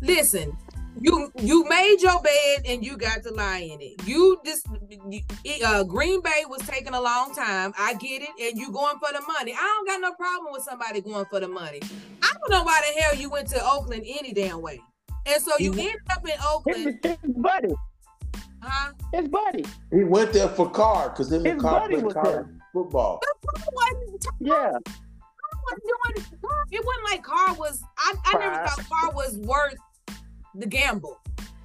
Listen, you you made your bed and you got to lie in it. You just uh, Green Bay was taking a long time. I get it, and you going for the money. I don't got no problem with somebody going for the money. I don't know why the hell you went to Oakland any damn way. And so you Mhm. ended up in Oakland, His, his buddy. huh? His buddy. He went there for car because him and His Carr buddy played was college football. It wasn't, Yeah. wasn't doing, it wasn't like Carr was. I, I never Price. thought Carr was worth the gamble.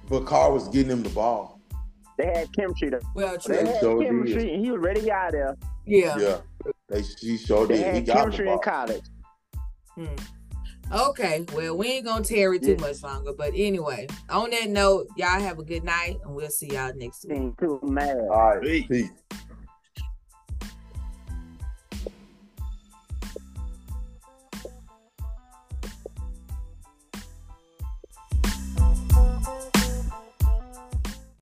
But Carr was getting him the ball. They had chemistry. Though. Well, They true. They had sure chemistry, did. and he was ready to out there. Yeah. Yeah. They she sure They did. He had got the chemistry in college. Hmm. Okay, well, we ain't gonna tarry too Yeah. much longer. But anyway, on that note, y'all have a good night, and we'll see y'all next week. Too mad. All right. Peace. Peace.